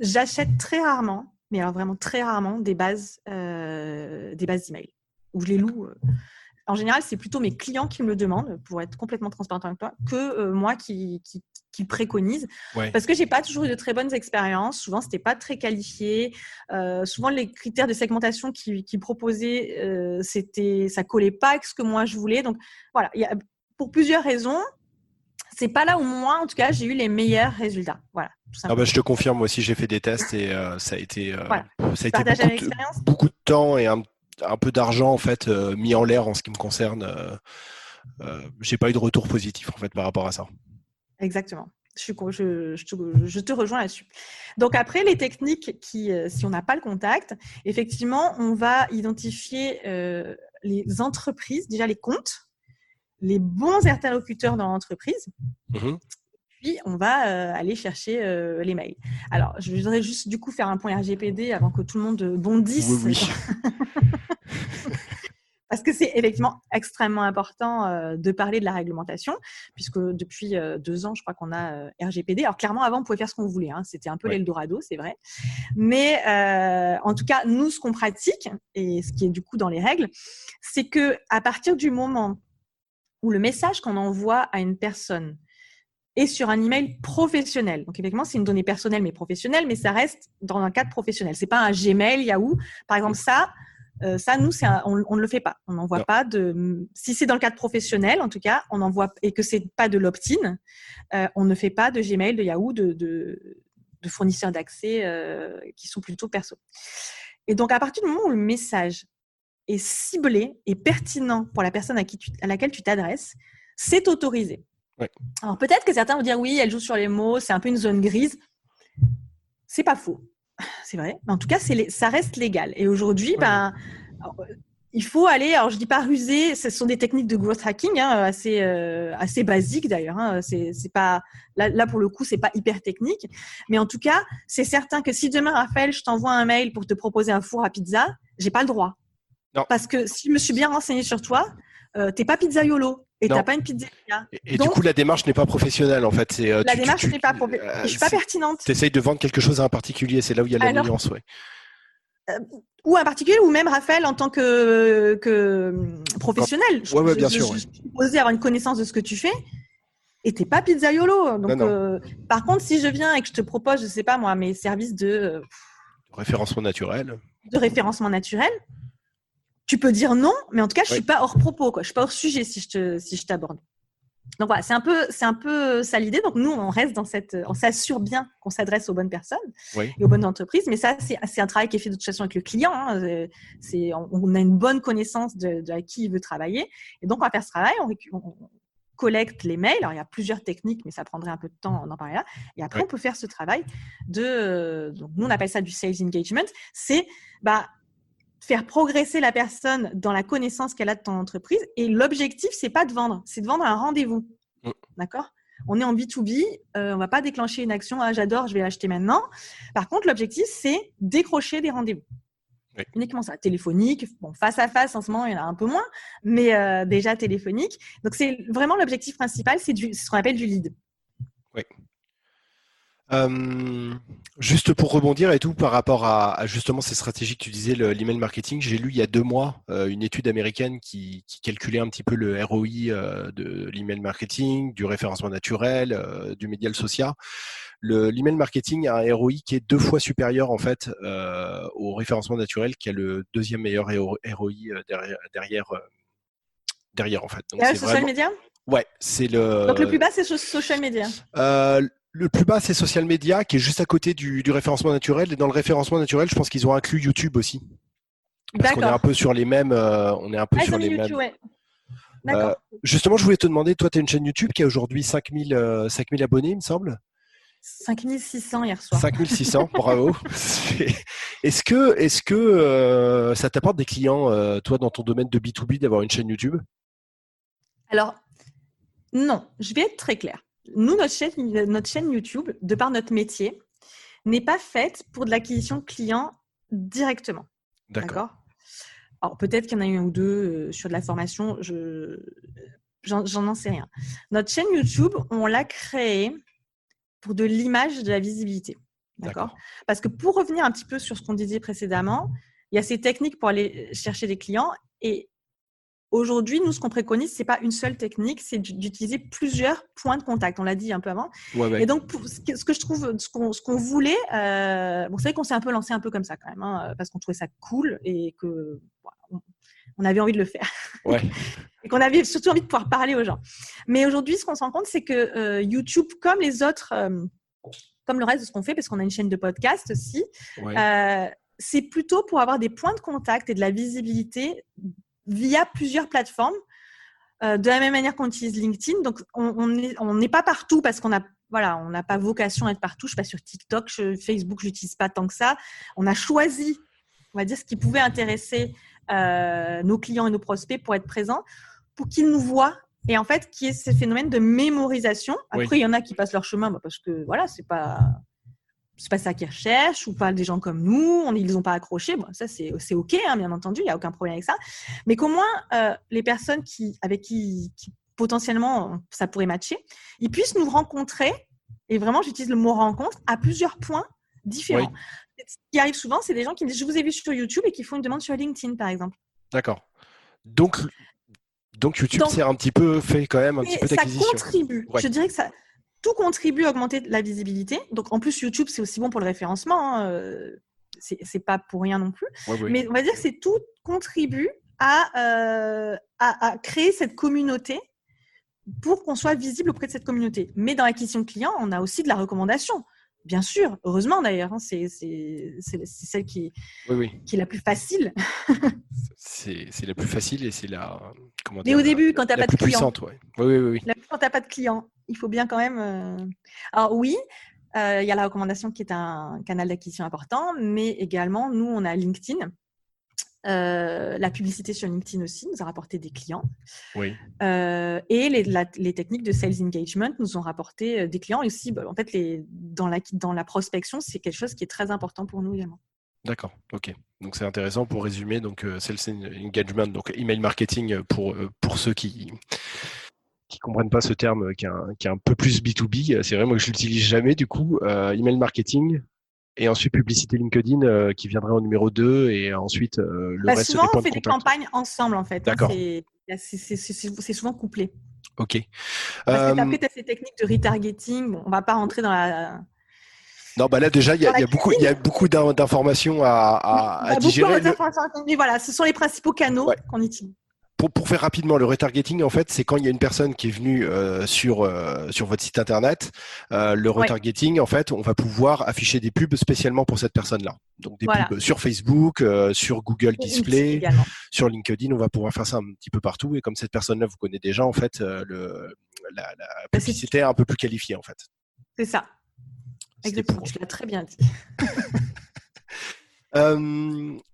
S1: j'achète très rarement mais alors vraiment très rarement des bases, euh, des bases d'email où je les loue. Euh. En général, c'est plutôt mes clients qui me le demandent, pour être complètement transparent avec toi, que euh, moi qui, qui, préconise. Parce que j'ai pas toujours eu de très bonnes expériences. Souvent, c'était pas très qualifié. souvent, les critères de segmentation qu'ils qui proposaient, c'était, ça collait pas avec ce que moi je voulais. Donc, voilà. Y a, pour plusieurs raisons, c'est pas là où moi, en tout cas, j'ai eu les meilleurs résultats. Voilà.
S2: Ah bah, je te confirme, moi aussi j'ai fait des tests et euh, ça a été, euh, ça a été beaucoup, de, beaucoup, de, temps et un, un peu d'argent en fait euh, mis en l'air en ce qui me concerne. j'ai pas eu de retour positif en fait par rapport à ça.
S1: Exactement. Je, je, je, je te rejoins là-dessus. Donc après, les techniques qui, si on n'a pas le contact, effectivement, on va identifier les entreprises, déjà les comptes, les bons interlocuteurs dans l'entreprise. Mmh puis, on va euh, aller chercher euh, les mails. Alors, je voudrais juste du coup faire un point RGPD avant que tout le monde bondisse.
S2: Oui, <laughs> <laughs>
S1: Parce que c'est effectivement extrêmement important euh, de parler de la réglementation, puisque depuis deux ans, je crois qu'on a RGPD. Alors clairement, avant, on pouvait faire ce qu'on voulait. Hein. C'était un peu l'Eldorado, c'est vrai. Mais en tout cas, nous, ce qu'on pratique, et ce qui est du coup dans les règles, c'est que à partir du moment où le message qu'on envoie à une personne est sur un email professionnel. Donc, effectivement, c'est une donnée personnelle mais professionnelle, mais ça reste dans un cadre professionnel. C'est pas un Gmail, Yahoo. Par exemple, ça, euh, ça, nous, on, ne le fait pas. On n'envoie pas de. Si c'est dans le cadre professionnel, en tout cas, on envoie et que c'est pas de l'opt-in, euh, on ne fait pas de Gmail, de Yahoo, de, de, fournisseurs d'accès euh, qui sont plutôt perso. Et donc, à partir du moment où le message est ciblé et pertinent pour la personne à, qui à laquelle tu t'adresses, c'est autorisé. Alors peut-être que certains vont dire oui, elle joue sur les mots, c'est un peu une zone grise. C'est pas faux, c'est vrai. Mais en tout cas, ça reste légal. Et aujourd'hui, ben, il faut aller. Alors je dis pas ruser, ce sont des techniques de growth hacking hein, assez euh, assez basiques d'ailleurs. Hein. C'est pas là, là, pour le coup, c'est pas hyper technique. Mais en tout cas, c'est certain que si demain Raphaël, je t'envoie un mail pour te proposer un four à pizza, j'ai pas le droit. Parce que si je me suis bien renseigné sur toi, euh, t'es pas pizzaiolo et t'as pas une pizzeria.
S2: Et, du coup, la démarche n'est pas professionnelle en fait.
S1: Euh, la démarche n'est pas, je pas pertinente.
S2: Tu essayes de vendre quelque chose à un particulier, c'est là où il y a la nuance. Ouais.
S1: Euh, ou un particulier, ou même Raphaël en tant que, que professionnel.
S2: Oui, ouais, bien sûr.
S1: Je, suis supposé avoir une connaissance de ce que tu fais et t'es pas pizzaiolo. Donc, euh, par contre, si je viens et que je te propose, je sais pas moi, mes services de
S2: référencement naturel,
S1: de référencement naturel, tu peux dire non, mais en tout cas, je ne suis pas hors propos, quoi. Je suis pas hors sujet si je te, si je t'aborde. Donc voilà, c'est un peu, c'est un peu ça l'idée. Donc nous, on reste dans cette, on s'assure bien qu'on s'adresse aux bonnes personnes et aux bonnes entreprises. Mais ça, c'est, un travail qui est fait de toute façon avec le client. Hein. C'est, on, a une bonne connaissance de, de, à qui il veut travailler. Et donc on va faire ce travail. On, collecte les mails. Alors il y a plusieurs techniques, mais ça prendrait un peu de temps d'en parler là. Et après, on peut faire ce travail de, donc nous on appelle ça du sales engagement. C'est bah faire progresser la personne dans la connaissance qu'elle a de ton entreprise. Et l'objectif, c'est pas de vendre, c'est de vendre un rendez-vous. Mm. D'accord? On est en B2B, euh, on va pas déclencher une action, ah, j'adore, je vais l'acheter maintenant. Par contre, l'objectif, c'est décrocher des rendez-vous. Uniquement ça, téléphonique, bon, face à face en ce moment il y en a un peu moins, mais euh, déjà téléphonique. Donc c'est vraiment l'objectif principal, c'est ce qu'on appelle du lead.
S2: Oui. Juste pour rebondir et tout par rapport à, justement ces stratégies que tu disais, l'email marketing, j'ai lu il y a deux mois une étude américaine qui, calculait un petit peu le ROI de l'email marketing, du référencement naturel, du médial social. L'email marketing a un ROI qui est deux fois supérieur en fait au référencement naturel, qui a le deuxième meilleur ROI derrière, derrière, derrière en fait.
S1: Donc, social vraiment... media?
S2: Ouais, c'est le.
S1: Donc le plus bas, c'est social media.
S2: Euh, le plus bas, c'est social media, qui est juste à côté du, référencement naturel. Et dans le référencement naturel, je pense qu'ils ont inclus YouTube aussi. Parce qu'on est un peu sur les mêmes. Euh, on est un peu ah, sur les mêmes. Ouais. Euh, justement, je voulais te demander, toi, tu as une chaîne YouTube qui a aujourd'hui 5000, 5000 abonnés, il me semble.
S1: 5600 hier soir.
S2: 5600, <laughs> bravo. Est-ce que, est -ce que ça t'apporte des clients, toi, dans ton domaine de B2B, d'avoir une chaîne YouTube?
S1: Alors, non, je vais être très claire. Nous, notre chaîne, YouTube, de par notre métier, n'est pas faite pour de l'acquisition de clients directement. D'accord. Alors peut-être qu'il y en a eu un ou deux euh, sur de la formation, je j'en sais rien. Notre chaîne YouTube, on l'a créée pour de l'image, de la visibilité. D'accord Parce que pour revenir un petit peu sur ce qu'on disait précédemment, il y a ces techniques pour aller chercher des clients et Aujourd'hui, nous, ce qu'on préconise, c'est pas une seule technique, c'est d'utiliser plusieurs points de contact. On l'a dit un peu avant. Et donc, ce que je trouve, ce qu'on voulait, euh, bon, c'est vrai qu'on s'est un peu lancé un peu comme ça quand même, hein, parce qu'on trouvait ça cool et que on avait envie de le faire. <laughs> et qu'on avait surtout envie de pouvoir parler aux gens. Mais aujourd'hui, ce qu'on se rend compte, c'est que euh, YouTube, comme les autres, euh, comme le reste de ce qu'on fait, parce qu'on a une chaîne de podcast aussi, c'est plutôt pour avoir des points de contact et de la visibilité via plusieurs plateformes. Euh, de la même manière qu'on utilise LinkedIn. Donc, on n'est on pas partout parce qu'on a voilà, on n'a pas vocation à être partout. Je suis pas sur TikTok, Facebook, je l'utilise pas tant que ça. On a choisi, on va dire, ce qui pouvait intéresser euh, nos clients et nos prospects pour être présents, pour qu'ils nous voient. Et en fait, qui est ce phénomène de mémorisation. Après, il y en a qui passent leur chemin bah, parce que voilà, c'est pas c'est pas ça qu'ils recherchent ou pas des gens comme nous, on, ils n'ont pas accroché. Bon, ça, c'est OK, hein, bien entendu, il n'y a aucun problème avec ça. Mais qu'au moins, euh, les personnes qui, avec qui, potentiellement ça pourrait matcher, ils puissent nous rencontrer, et vraiment, j'utilise le mot rencontre, à plusieurs points différents. Ce qui arrive souvent, c'est des gens qui me disent Je vous ai vu sur YouTube et qui font une demande sur LinkedIn, par exemple.
S2: D'accord. Donc, donc YouTube, c'est un petit peu fait quand même un petit peu d'acquisition.
S1: Ça contribue. Je dirais que ça, tout contribue à augmenter la visibilité. Donc, en plus, YouTube, c'est aussi bon pour le référencement. Hein, euh, c'est pas pour rien non plus. Mais on va dire que c'est tout contribue euh, à, à, créer cette communauté pour qu'on soit visible auprès de cette communauté. Mais dans l'acquisition de clients, on a aussi de la recommandation. Bien sûr, heureusement d'ailleurs, hein, c'est celle qui, qui est la plus facile.
S2: c'est la plus facile et c'est la.
S1: Comment Mais au début, quand tu n'as pas de clients.
S2: Ouais. Oui, oui, oui.
S1: Quand tu n'as pas de clients, il faut bien quand même. Euh, alors, oui, euh, il y a la recommandation qui est un canal d'acquisition important, mais également, nous, on a LinkedIn euh, la publicité sur LinkedIn aussi nous a rapporté des clients.
S2: Oui.
S1: Euh, et les, techniques de sales engagement nous ont rapporté euh, des clients. Et aussi, bah, en fait, les, dans, la, dans la prospection, c'est quelque chose qui est très important pour nous également.
S2: D'accord, ok. Donc c'est intéressant pour résumer. Donc sales engagement, donc email marketing pour, pour ceux qui qui comprennent pas ce terme qui est un, qui est un peu plus B2B. C'est vrai, moi je l'utilise jamais du coup. email marketing, et ensuite publicité LinkedIn euh, qui viendrait en numéro 2 et ensuite euh, le bah, reste
S1: souvent
S2: on
S1: fait des campagnes ensemble en fait. Hein,
S2: D'accord.
S1: c'est souvent couplé.
S2: Ok.
S1: Parce que après, tu as ces techniques de retargeting. Bon, on va pas rentrer dans la.
S2: Non, bah là déjà, il y, beaucoup, y a beaucoup d'informations à, à, à digérer.
S1: Mais voilà, ce sont les principaux canaux qu'on utilise
S2: pour, faire rapidement, le retargeting, en fait, c'est quand il y a une personne qui est venue euh, sur euh, sur votre site internet. Euh, le retargeting, en fait, on va pouvoir afficher des pubs spécialement pour cette personne-là. Donc des pubs sur Facebook, sur Google Display, sur LinkedIn, on va pouvoir faire ça un petit peu partout. Et comme cette personne-là vous connaît déjà, en fait, le, la, la publicité est un peu plus qualifiée, en fait.
S1: C'est ça. Exactement. Tu l'as très bien dit. <laughs>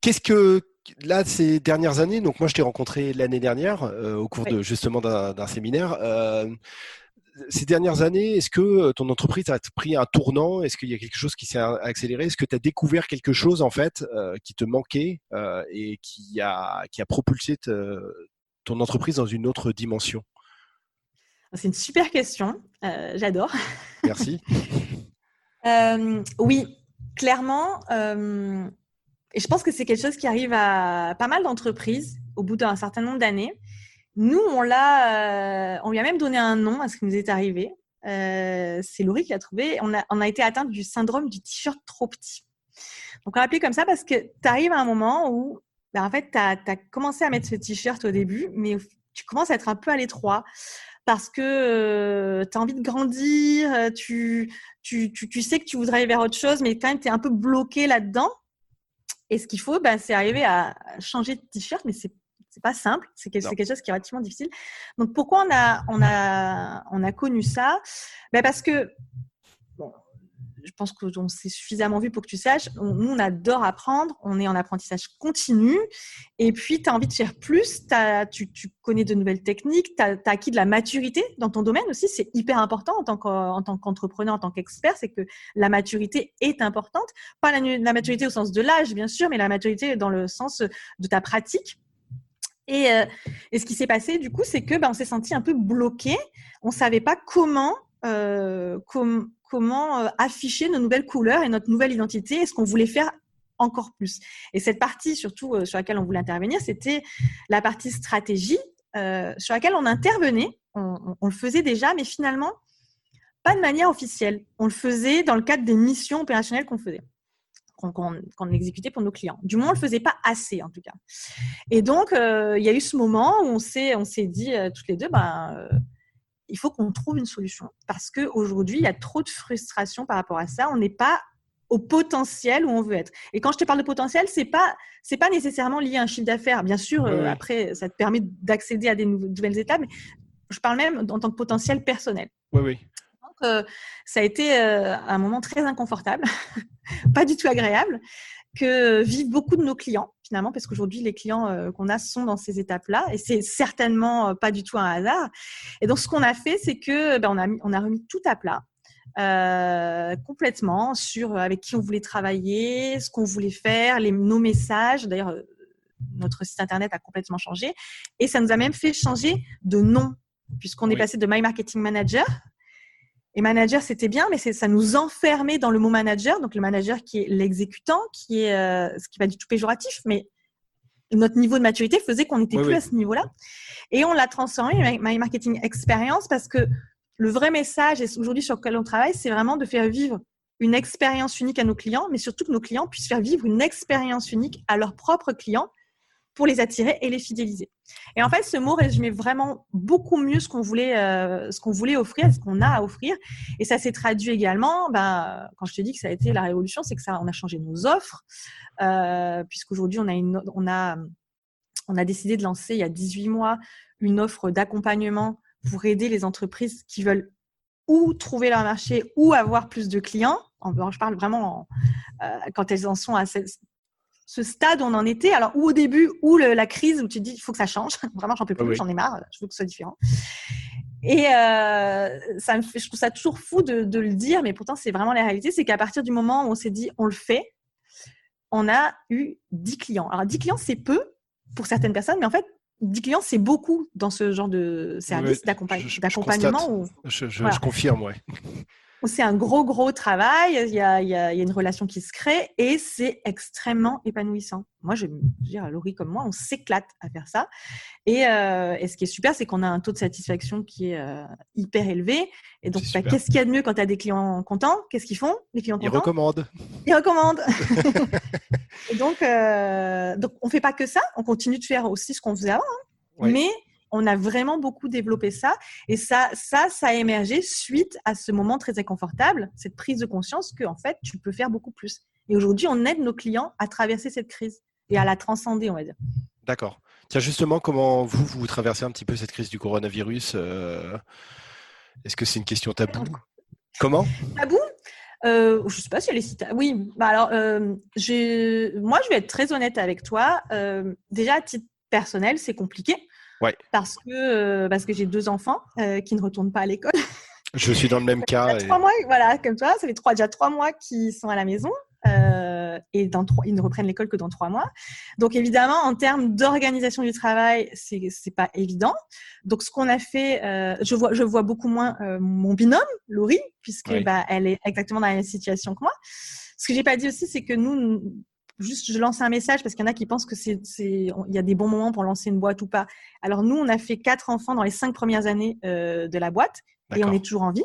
S2: Qu'est-ce que là, ces dernières années, donc moi je t'ai rencontré l'année dernière euh, au cours de justement d'un séminaire. Euh, ces dernières années, est-ce que euh, ton entreprise a pris un tournant? Est-ce qu'il y a quelque chose qui s'est accéléré? Est-ce que tu as découvert quelque chose en fait qui te manquait et qui a, qui a propulsé ton entreprise dans une autre dimension?
S1: C'est une super question. J'adore.
S2: Merci. <laughs>
S1: Oui, clairement. Et je pense que c'est quelque chose qui arrive à pas mal d'entreprises au bout d'un certain nombre d'années. Nous, on l'a, on lui a même donné un nom à ce qui nous est arrivé. c'est Laurie qui l'a trouvé. On a, on a été atteint du syndrome du t-shirt trop petit. Donc, on l'a comme ça parce que tu arrives à un moment où, ben, en fait, tu as, commencé à mettre ce t-shirt au début, mais tu commences à être un peu à l'étroit parce que euh, tu as envie de grandir, euh, tu, tu, tu, sais que tu voudrais aller vers autre chose, mais quand même, tu es un peu bloqué là-dedans. Et ce qu'il faut, ben, c'est arriver à changer de t-shirt, mais c'est c'est pas simple, c'est quelque, chose qui est relativement difficile. Donc pourquoi on a, on a, on a connu ça? Ben Parce que je pense qu'on s'est suffisamment vu pour que tu saches, nous, on adore apprendre, on est en apprentissage continu, et puis tu as envie de faire plus, tu, connais de nouvelles techniques, tu as, acquis de la maturité dans ton domaine aussi, c'est hyper important en tant qu'entrepreneur, en tant qu'expert, c'est que la maturité est importante, pas la, maturité au sens de l'âge, bien sûr, mais la maturité dans le sens de ta pratique. Et, euh, ce qui s'est passé, du coup, c'est que ben, on s'est senti un peu bloqué. On ne savait pas comment, euh, comment euh, afficher nos nouvelles couleurs et notre nouvelle identité et ce qu'on voulait faire encore plus. Et cette partie, surtout euh, sur laquelle on voulait intervenir, c'était la partie stratégie euh, sur laquelle on intervenait. On, le faisait déjà, mais finalement, pas de manière officielle. On le faisait dans le cadre des missions opérationnelles qu'on faisait qu'on exécutait pour nos clients. Du moins, on ne le faisait pas assez, en tout cas. Et donc, il y a eu ce moment où on s'est dit toutes les deux, ben, il faut qu'on trouve une solution parce qu'aujourd'hui, il y a trop de frustration par rapport à ça. On n'est pas au potentiel où on veut être. Et quand je te parle de potentiel, c'est pas c'est pas nécessairement lié à un chiffre d'affaires. Bien sûr, euh, après, ça te permet d'accéder à des nouvelles étapes, mais je parle même en tant que potentiel personnel.
S2: Oui, oui.
S1: Donc, euh, ça a été euh, un moment très inconfortable, <laughs> pas du tout agréable que vivent beaucoup de nos clients finalement, parce qu'aujourd'hui les clients euh, qu'on a sont dans ces étapes-là, et c'est certainement euh, pas du tout un hasard. Et donc ce qu'on a fait, c'est que ben, on, a on a remis tout à plat. Euh, complètement sur avec qui on voulait travailler, ce qu'on voulait faire, les, nos messages. D'ailleurs, notre site internet a complètement changé et ça nous a même fait changer de nom puisqu'on est passé de My Marketing Manager et manager, c'était bien, mais ça nous enfermait dans le mot manager, donc le manager qui est l'exécutant, qui est euh, ce qui va du tout péjoratif, mais notre niveau de maturité faisait qu'on n'était plus à ce niveau-là. Et on l'a transformé My Marketing Experience parce que le vrai message, et aujourd'hui sur lequel on travaille, c'est vraiment de faire vivre une expérience unique à nos clients, mais surtout que nos clients puissent faire vivre une expérience unique à leurs propres clients pour les attirer et les fidéliser. Et en fait, ce mot résumait vraiment beaucoup mieux ce qu'on voulait, euh, ce qu'on voulait offrir, ce qu'on a à offrir. Et ça s'est traduit également, ben, quand je te dis que ça a été la révolution, c'est que ça, on a changé nos offres, euh, puisqu'aujourd'hui, on a on a, on a décidé de lancer il y a 18 mois une offre d'accompagnement pour aider les entreprises qui veulent ou trouver leur marché ou avoir plus de clients. Je parle vraiment euh, quand elles en sont à cette, ce stade où on en était, alors ou au début, ou la crise où tu te dis il faut que ça change, <laughs> vraiment j'en peux plus, j'en ai marre, je veux que ce soit différent. Et euh, ça me fait, je trouve ça toujours fou de, le dire, mais pourtant c'est vraiment la réalité, c'est qu'à partir du moment où on s'est dit on le fait, on a eu 10 clients. Alors 10 clients c'est peu pour certaines personnes, mais en fait 10 clients c'est beaucoup dans ce genre de service d'accompagnement.
S2: Je, je, confirme, ouais
S1: c'est un gros, gros travail. Il y, a, une relation qui se crée et c'est extrêmement épanouissant. Moi, je veux dire, Laurie comme moi, on s'éclate à faire ça. Euh, et, ce qui est super, c'est qu'on a un taux de satisfaction qui est euh, hyper élevé. Et donc, bah, qu'est-ce qu'il y a de mieux quand tu as des clients contents? Qu'est-ce qu'ils font Les clients contents?
S2: Ils recommandent.
S1: Ils recommandent. <laughs> et donc, euh, donc, on ne fait pas que ça. On continue de faire aussi ce qu'on faisait avant. Hein. Mais on a vraiment beaucoup développé ça. Et ça, ça, ça a émergé suite à ce moment très inconfortable, cette prise de conscience que, en fait, tu peux faire beaucoup plus. Et aujourd'hui, on aide nos clients à traverser cette crise et à la transcender, on va dire.
S2: D'accord. Tiens, justement, comment vous, vous traversez un petit peu cette crise du coronavirus euh, Est-ce que c'est une question tabou? Comment?
S1: Tabou? Euh, je ne sais pas si elle est si Oui, bah alors, euh, moi, je vais être très honnête avec toi. déjà, à titre personnel, c'est compliqué parce que, euh, parce que j'ai deux enfants euh, qui ne retournent pas à l'école. <laughs>
S2: Je suis dans le même cas.
S1: Trois mois, voilà, comme toi, ça fait trois, déjà trois mois qu'ils sont à la maison. Euh, et dans trois, ils ne reprennent l'école que dans trois mois. Donc évidemment, en termes d'organisation du travail, c'est c'est pas évident. Donc ce qu'on a fait, je vois je vois beaucoup moins mon binôme Laurie puisque bah, elle est exactement dans la même situation que moi. Ce que j'ai pas dit aussi, c'est que nous juste je lance un message parce qu'il y en a qui pensent que c'est il y a des bons moments pour lancer une boîte ou pas. Alors nous, on a fait quatre enfants dans les cinq premières années de la boîte et on est toujours en vie.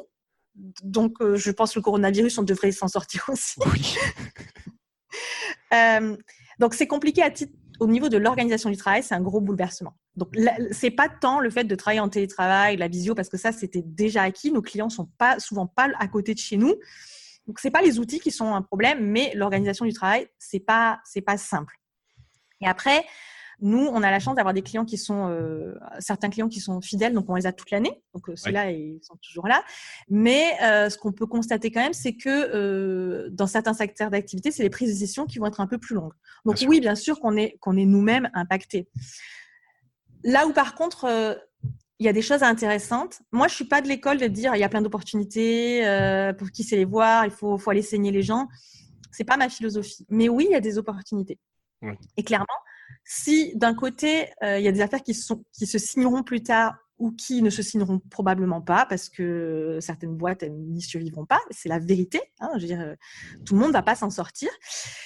S1: Donc, euh, je pense que le coronavirus, on devrait s'en sortir aussi. Oui. <laughs> Euh, donc, c'est compliqué à titre, au niveau de l'organisation du travail, c'est un gros bouleversement. Donc, c'est pas tant le fait de travailler en télétravail, la visio, parce que ça, c'était déjà acquis. Nos clients sont pas souvent pas à côté de chez nous. Donc, c'est pas les outils qui sont un problème, mais l'organisation du travail, c'est pas c'est pas simple. Et après, nous, on a la chance d'avoir des clients qui sont, euh, certains clients qui sont fidèles, donc on les a toute l'année. Donc euh, ceux-là, ils sont toujours là. Mais euh, ce qu'on peut constater quand même, c'est que dans certains secteurs d'activité, c'est les prises de décision qui vont être un peu plus longues. Donc oui, bien sûr qu'on est, qu'on est nous-mêmes impactés. Là où par contre, il y a des choses intéressantes. Moi, je suis pas de l'école de dire il y a plein d'opportunités pour qui sait les voir, il faut, faut aller saigner les gens. C'est pas ma philosophie. Mais oui, il y a des opportunités. Et clairement, si d'un côté, euh, il y a des affaires qui, sont, qui se signeront plus tard ou qui ne se signeront probablement pas parce que certaines boîtes n'y survivront pas, c'est la vérité. Hein, je veux dire, euh, tout le monde ne va pas s'en sortir.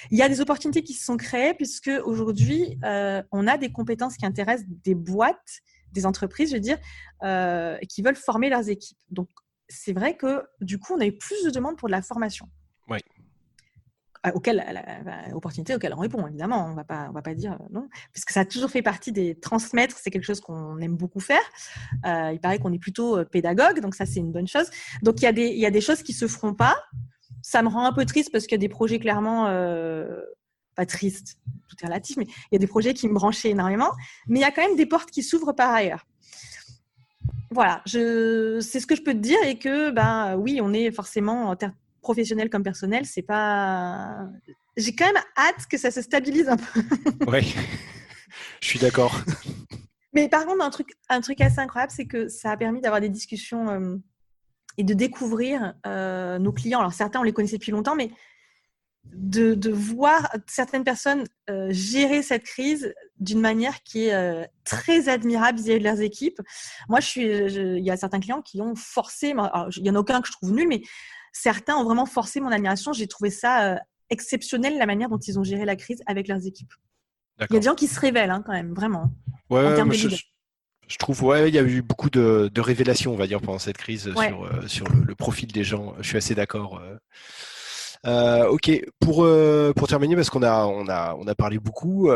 S1: Il y a des opportunités qui se sont créées puisque aujourd'hui, euh, on a des compétences qui intéressent des boîtes, des entreprises, je veux dire, qui veulent former leurs équipes. Donc, c'est vrai que du coup, on a eu plus de demandes pour de la formation.
S2: Oui
S1: auquel, opportunité auquel on répond, évidemment. On va pas, on va pas dire euh, non, puisque ça a toujours fait partie des transmettre. C'est quelque chose qu'on aime beaucoup faire. Euh, il paraît qu'on est plutôt euh, pédagogue, donc ça c'est une bonne chose. Donc il y a des, il y a des choses qui se feront pas. Ça me rend un peu triste parce qu'il y a des projets clairement pas tristes, tout est relatif, mais il y a des projets qui me branchaient énormément. Mais il y a quand même des portes qui s'ouvrent par ailleurs voilà, je, c'est ce que je peux te dire et que, ben oui, on est forcément en terre professionnel comme personnel, c'est pas. J'ai quand même hâte que ça se stabilise un peu. <laughs>
S2: oui, je suis d'accord.
S1: Mais par contre, un truc, un truc assez incroyable, c'est que ça a permis d'avoir des discussions euh, et de découvrir euh, nos clients. Alors certains, on les connaissait depuis longtemps, mais de, de voir certaines personnes euh, gérer cette crise d'une manière qui est très admirable vis-à-vis de leurs équipes. Moi, je suis, il y a certains clients qui ont forcé, il y en a aucun que je trouve nul, mais certains ont vraiment forcé mon admiration. J'ai trouvé ça euh, exceptionnel la manière dont ils ont géré la crise avec leurs équipes. Il y a des gens qui se révèlent hein, quand même, vraiment.
S2: Ouais, je, trouve, ouais, il y a eu beaucoup de, révélations, on va dire, pendant cette crise sur, euh, sur le, profil des gens. Je suis assez d'accord. Euh. ok, pour pour terminer parce qu'on a on a on a parlé beaucoup,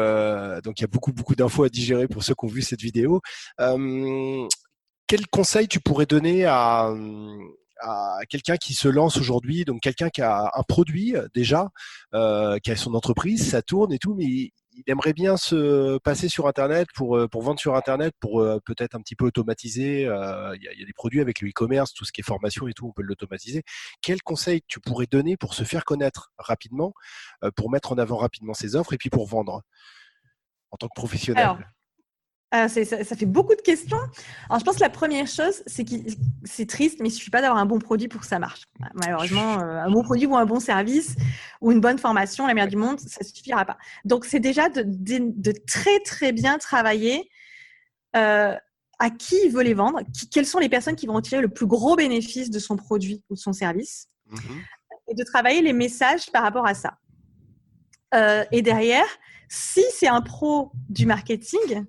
S2: donc il y a beaucoup beaucoup d'infos à digérer pour ceux qui ont vu cette vidéo. quel conseil tu pourrais donner à à quelqu'un qui se lance aujourd'hui, donc quelqu'un qui a un produit euh, déjà, euh, qui a son entreprise, ça tourne et tout, mais il, aimerait bien se passer sur Internet pour, euh, pour vendre sur Internet, pour peut-être un petit peu automatiser. Il y, a, y, a des produits avec le e-commerce, tout ce qui est formation et tout, on peut l'automatiser. Quel conseil tu pourrais donner pour se faire connaître rapidement, pour mettre en avant rapidement ses offres et puis pour vendre en tant que professionnel?
S1: Ah, ça, fait beaucoup de questions. Alors, je pense que la première chose, c'est que c'est triste, mais il ne suffit pas d'avoir un bon produit pour que ça marche. Malheureusement, euh, un bon produit ou un bon service ou une bonne formation, la meilleure du monde, ça ne suffira pas. Donc, c'est déjà de, très, très bien travailler euh, à qui il veut les vendre, quelles sont les personnes qui vont tirer le plus gros bénéfice de son produit ou de son service, mmh et de travailler les messages par rapport à ça. Euh, et derrière, si c'est un pro du marketing,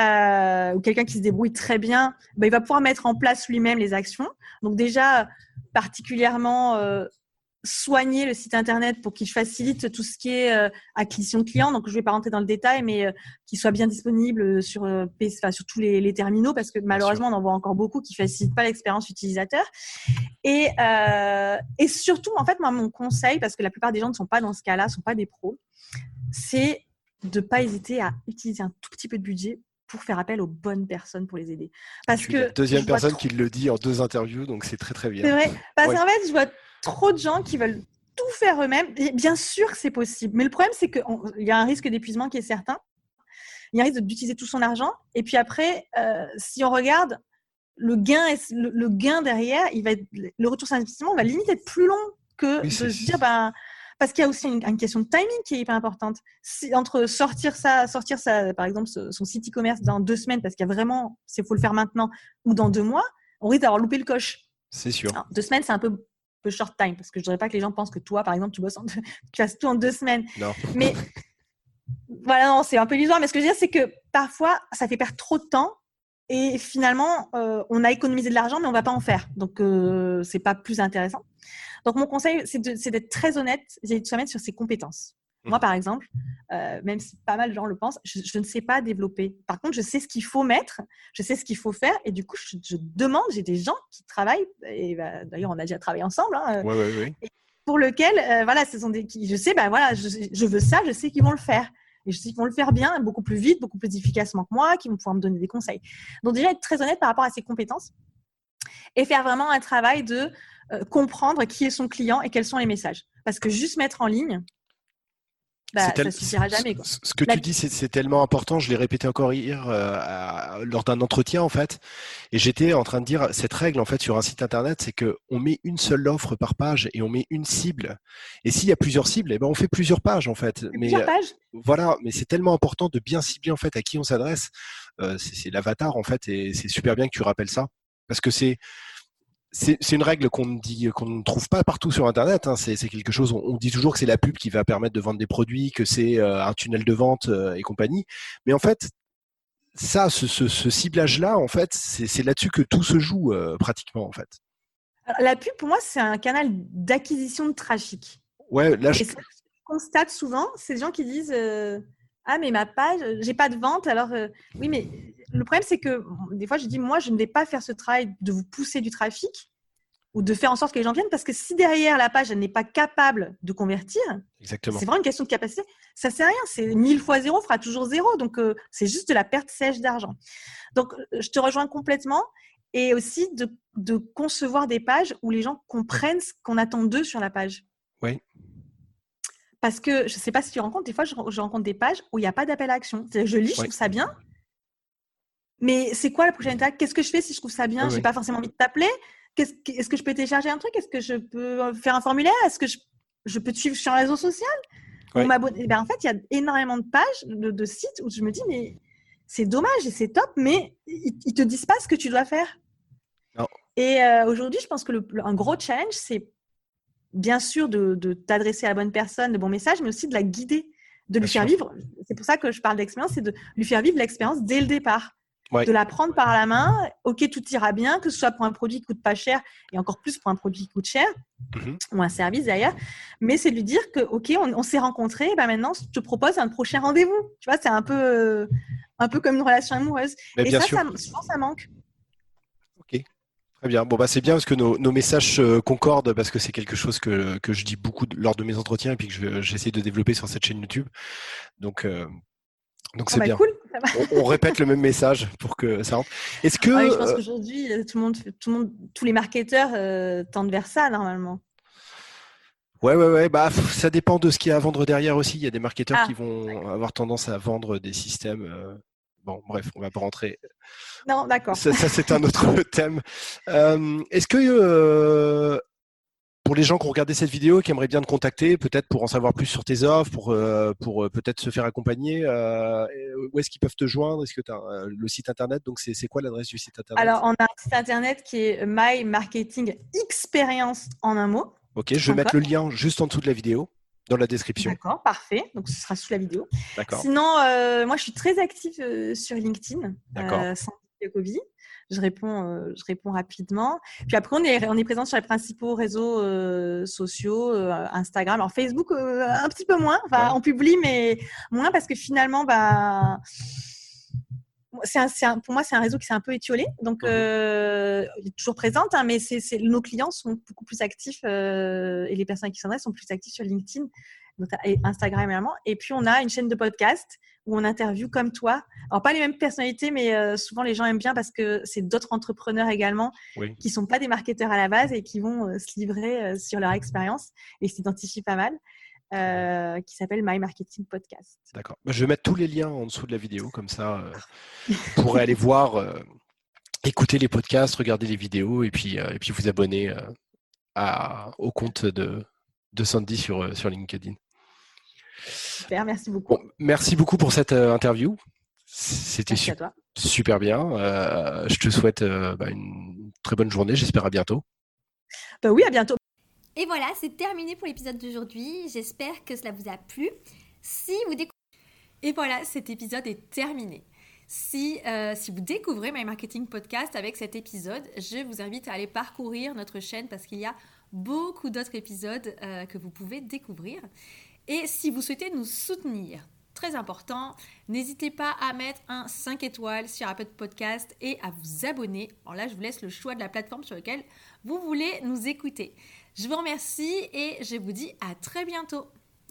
S1: euh, ou quelqu'un qui se débrouille très bien, ben, il va pouvoir mettre en place lui-même les actions. Donc déjà, particulièrement euh, soigner le site internet pour qu'il facilite tout ce qui est euh, acquisition de clients. Donc je ne vais pas rentrer dans le détail, mais euh, qu'il soit bien disponible sur, enfin, sur tous les, les, terminaux, parce que malheureusement, on en voit encore beaucoup qui ne facilitent pas l'expérience utilisateur. Et, et surtout, en fait, moi, mon conseil, parce que la plupart des gens ne sont pas dans ce cas-là, ne sont pas des pros, c'est de ne pas hésiter à utiliser un tout petit peu de budget pour faire appel aux bonnes personnes pour les aider.
S2: Parce que la deuxième personne qui le dit en deux interviews, donc c'est très très bien.
S1: C'est vrai. Parce qu'en fait, je vois trop de gens qui veulent tout faire eux-mêmes. Bien sûr que c'est possible, mais le problème c'est qu'il y a un risque d'épuisement qui est certain. Il y a un risque d'utiliser tout son argent. Et puis après, euh, si on regarde, le gain, le, gain derrière, il va être, le retour sur investissement va limite être plus long que de se dire, ben, parce qu'il y a aussi une, question de timing qui est hyper importante. Si, entre sortir ça, sortir ça, par exemple, son site e-commerce dans deux semaines, parce qu'il y a vraiment, c'est faut le faire maintenant, ou dans deux mois, on risque d'avoir loupé le coche.
S2: C'est sûr.
S1: deux semaines, c'est un peu, peu short time, parce que je ne dirais pas que les gens pensent que toi, par exemple, tu bosses, en <laughs> tu fasses tout en deux semaines.
S2: Non.
S1: Mais <laughs> voilà, non, c'est un peu illusoire. Mais ce que je veux dire, c'est que parfois, ça fait perdre trop de temps et finalement, euh, on a économisé de l'argent, mais on ne va pas en faire. Donc, euh, ce n'est pas plus intéressant. Donc, mon conseil, c'est d'être très honnête soi-même sur ses compétences. Moi, mmh. par exemple, euh, même si pas mal de gens le pensent, je, ne sais pas développer. Par contre, je sais ce qu'il faut mettre, je sais ce qu'il faut faire, et du coup, je, demande. J'ai des gens qui travaillent, et bah, d'ailleurs, on a déjà travaillé ensemble. Hein,
S2: ouais, ouais, ouais.
S1: Pour lequel, voilà, ce sont des, je sais, ben voilà, je, je veux ça, je sais qu'ils vont le faire. Et je sais qu'ils vont le faire bien, beaucoup plus vite, beaucoup plus efficacement que moi, qui vont pouvoir me donner des conseils. Donc déjà, être très honnête par rapport à ses compétences et faire vraiment un travail de euh, comprendre qui est son client et quels sont les messages. Parce que juste mettre en ligne, bah, ça suffira jamais.
S2: Ce que tu dis, c'est tellement important. Je l'ai répété encore hier euh, lors d'un entretien en fait, et j'étais en train de dire cette règle en fait sur un site internet, c'est que on met une seule offre par page et on met une cible. Et s'il y a plusieurs cibles, eh ben on fait plusieurs pages en fait.
S1: Mais plusieurs pages.
S2: voilà, mais c'est tellement important de bien cibler en fait à qui on s'adresse. Euh, c'est l'avatar en fait, et c'est super bien que tu rappelles ça parce que c'est c'est une règle qu'on dit qu'on ne trouve pas partout sur Internet. Hein. C'est quelque chose. On, dit toujours que c'est la pub qui va permettre de vendre des produits, que c'est euh, un tunnel de vente euh, et compagnie. Mais en fait, ça, ce, ciblage-là, en fait, c'est là-dessus que tout se joue euh, pratiquement, en fait.
S1: la pub, pour moi, c'est un canal d'acquisition de trafic.
S2: Ouais, là, je...
S1: ce que je constate souvent, c'est des gens qui disent ah mais ma page, j'ai pas de vente. Alors oui, mais le problème, c'est que des fois, je dis, moi, je ne vais pas faire ce travail de vous pousser du trafic ou de faire en sorte que les gens viennent, parce que si derrière la page, elle n'est pas capable de convertir, c'est vraiment une question de capacité, ça ne sert à rien. C'est 1000 fois zéro fera toujours zéro. Donc, euh, c'est juste de la perte sèche d'argent. Donc, euh, je te rejoins complètement. Et aussi de, de, concevoir des pages où les gens comprennent ce qu'on attend d'eux sur la page.
S2: Oui.
S1: Parce que je ne sais pas si tu rencontres, des fois, je, rencontre des pages où il n'y a pas d'appel à action. Je lis, je trouve ça bien, mais c'est quoi la prochaine étape? Qu'est-ce que je fais si je trouve ça bien? Je n'ai pas forcément envie de t'appeler. Est-ce que je peux télécharger un truc? Est-ce que je peux euh, faire un formulaire? Est-ce que je, peux te suivre sur un réseau social ben, En fait, il y a énormément de pages, de, sites où je me dis, mais c'est dommage et c'est top, mais ils ne te disent pas ce que tu dois faire. Et euh, aujourd'hui, je pense que le, un gros challenge, c'est bien sûr de, t'adresser à la bonne personne, de bons messages, mais aussi de la guider, de lui faire vivre. C'est pour ça que je parle d'expérience, c'est de lui faire vivre l'expérience dès le départ de la prendre par la main. Ok, tout ira bien, que ce soit pour un produit qui coûte pas cher et encore plus pour un produit qui coûte cher mhm. ou un service d'ailleurs. Mais c'est lui dire que ok, on, s'est rencontrés, ben maintenant je te propose un prochain rendez-vous. Tu vois, c'est un peu un peu comme une relation amoureuse. et ça, ça, souvent, ça manque.
S2: Très bien. Bon, bah, c'est bien parce que nos, messages concordent parce que c'est quelque chose que, que, je dis beaucoup lors de mes entretiens et puis que j'essaie de développer sur cette chaîne YouTube. Donc, euh, donc c'est bien. on, répète le même message pour que ça rentre. Est-ce que
S1: je pense euh, qu'aujourd'hui euh, tout le monde, tout le monde, tous les marketeurs euh, tendent vers ça normalement.
S2: Ouais, ouais, ouais. Bah, ça dépend de ce qu'il y a à vendre derrière aussi. Il y a des marketeurs ah, qui vont avoir tendance à vendre des systèmes. Bon, bref, on va pas rentrer.
S1: Non, d'accord.
S2: Ça, c'est un autre <laughs> thème. Est-ce que pour les gens qui ont regardé cette vidéo, qui aimeraient bien te contacter, peut-être pour en savoir plus sur tes offres, pour, euh, pour euh, peut-être se faire accompagner, euh, où est-ce qu'ils peuvent te joindre? Est-ce que tu as le site internet? Donc, c'est quoi l'adresse du site internet?
S1: Alors, on a un site internet qui est My Marketing Experience en un mot.
S2: Ok, je vais mettre le lien juste en dessous de la vidéo dans la description.
S1: D'accord, parfait. Donc, ce sera sous la vidéo.
S2: D'accord.
S1: Sinon, moi, je suis très active sur LinkedIn. D'accord. sans Covid je réponds, euh, je réponds rapidement. Puis après, on est, on est présent sur les principaux réseaux euh, sociaux, euh, Instagram, alors Facebook un petit peu moins. Enfin, on publie, mais moins parce que finalement, bah, c'est pour moi, c'est un réseau qui s'est un peu étiolé. Donc, mmh il est toujours présente, hein, mais c'est nos clients sont beaucoup plus actifs et les personnes qui s'en sont plus actifs sur LinkedIn et Instagram également. Et puis, on a une chaîne de podcast où on interviewe comme toi. Alors, pas les mêmes personnalités, mais euh, souvent les gens aiment bien parce que c'est d'autres entrepreneurs également qui sont pas des marketeurs à la base et qui vont euh, se livrer euh, sur leur expérience et s'identifient pas mal. Qui s'appelle My Marketing Podcast.
S2: D'accord. Bah, je vais mettre tous les liens en dessous de la vidéo, comme ça, <laughs> vous pourrez aller voir, écouter les podcasts, regarder les vidéos et puis, et puis vous abonner à, au compte de, de Sandy sur, sur LinkedIn.
S1: Super, merci beaucoup.
S2: merci beaucoup pour cette interview. C'était super bien. je te souhaite bah, une très bonne journée. J'espère à bientôt.
S1: Bah oui, à bientôt. Et voilà, c'est terminé pour l'épisode d'aujourd'hui. J'espère que cela vous a plu. Si vous Et voilà, cet épisode est terminé. Si, euh, si vous découvrez My Marketing Podcast avec cet épisode, je vous invite à aller parcourir notre chaîne parce qu'il y a beaucoup d'autres épisodes euh, que vous pouvez découvrir. Et si vous souhaitez nous soutenir, très important, n'hésitez pas à mettre un 5 étoiles sur Apple Podcast et à vous abonner. Alors là, je vous laisse le choix de la plateforme sur laquelle vous voulez nous écouter. Je vous remercie et je vous dis à très bientôt.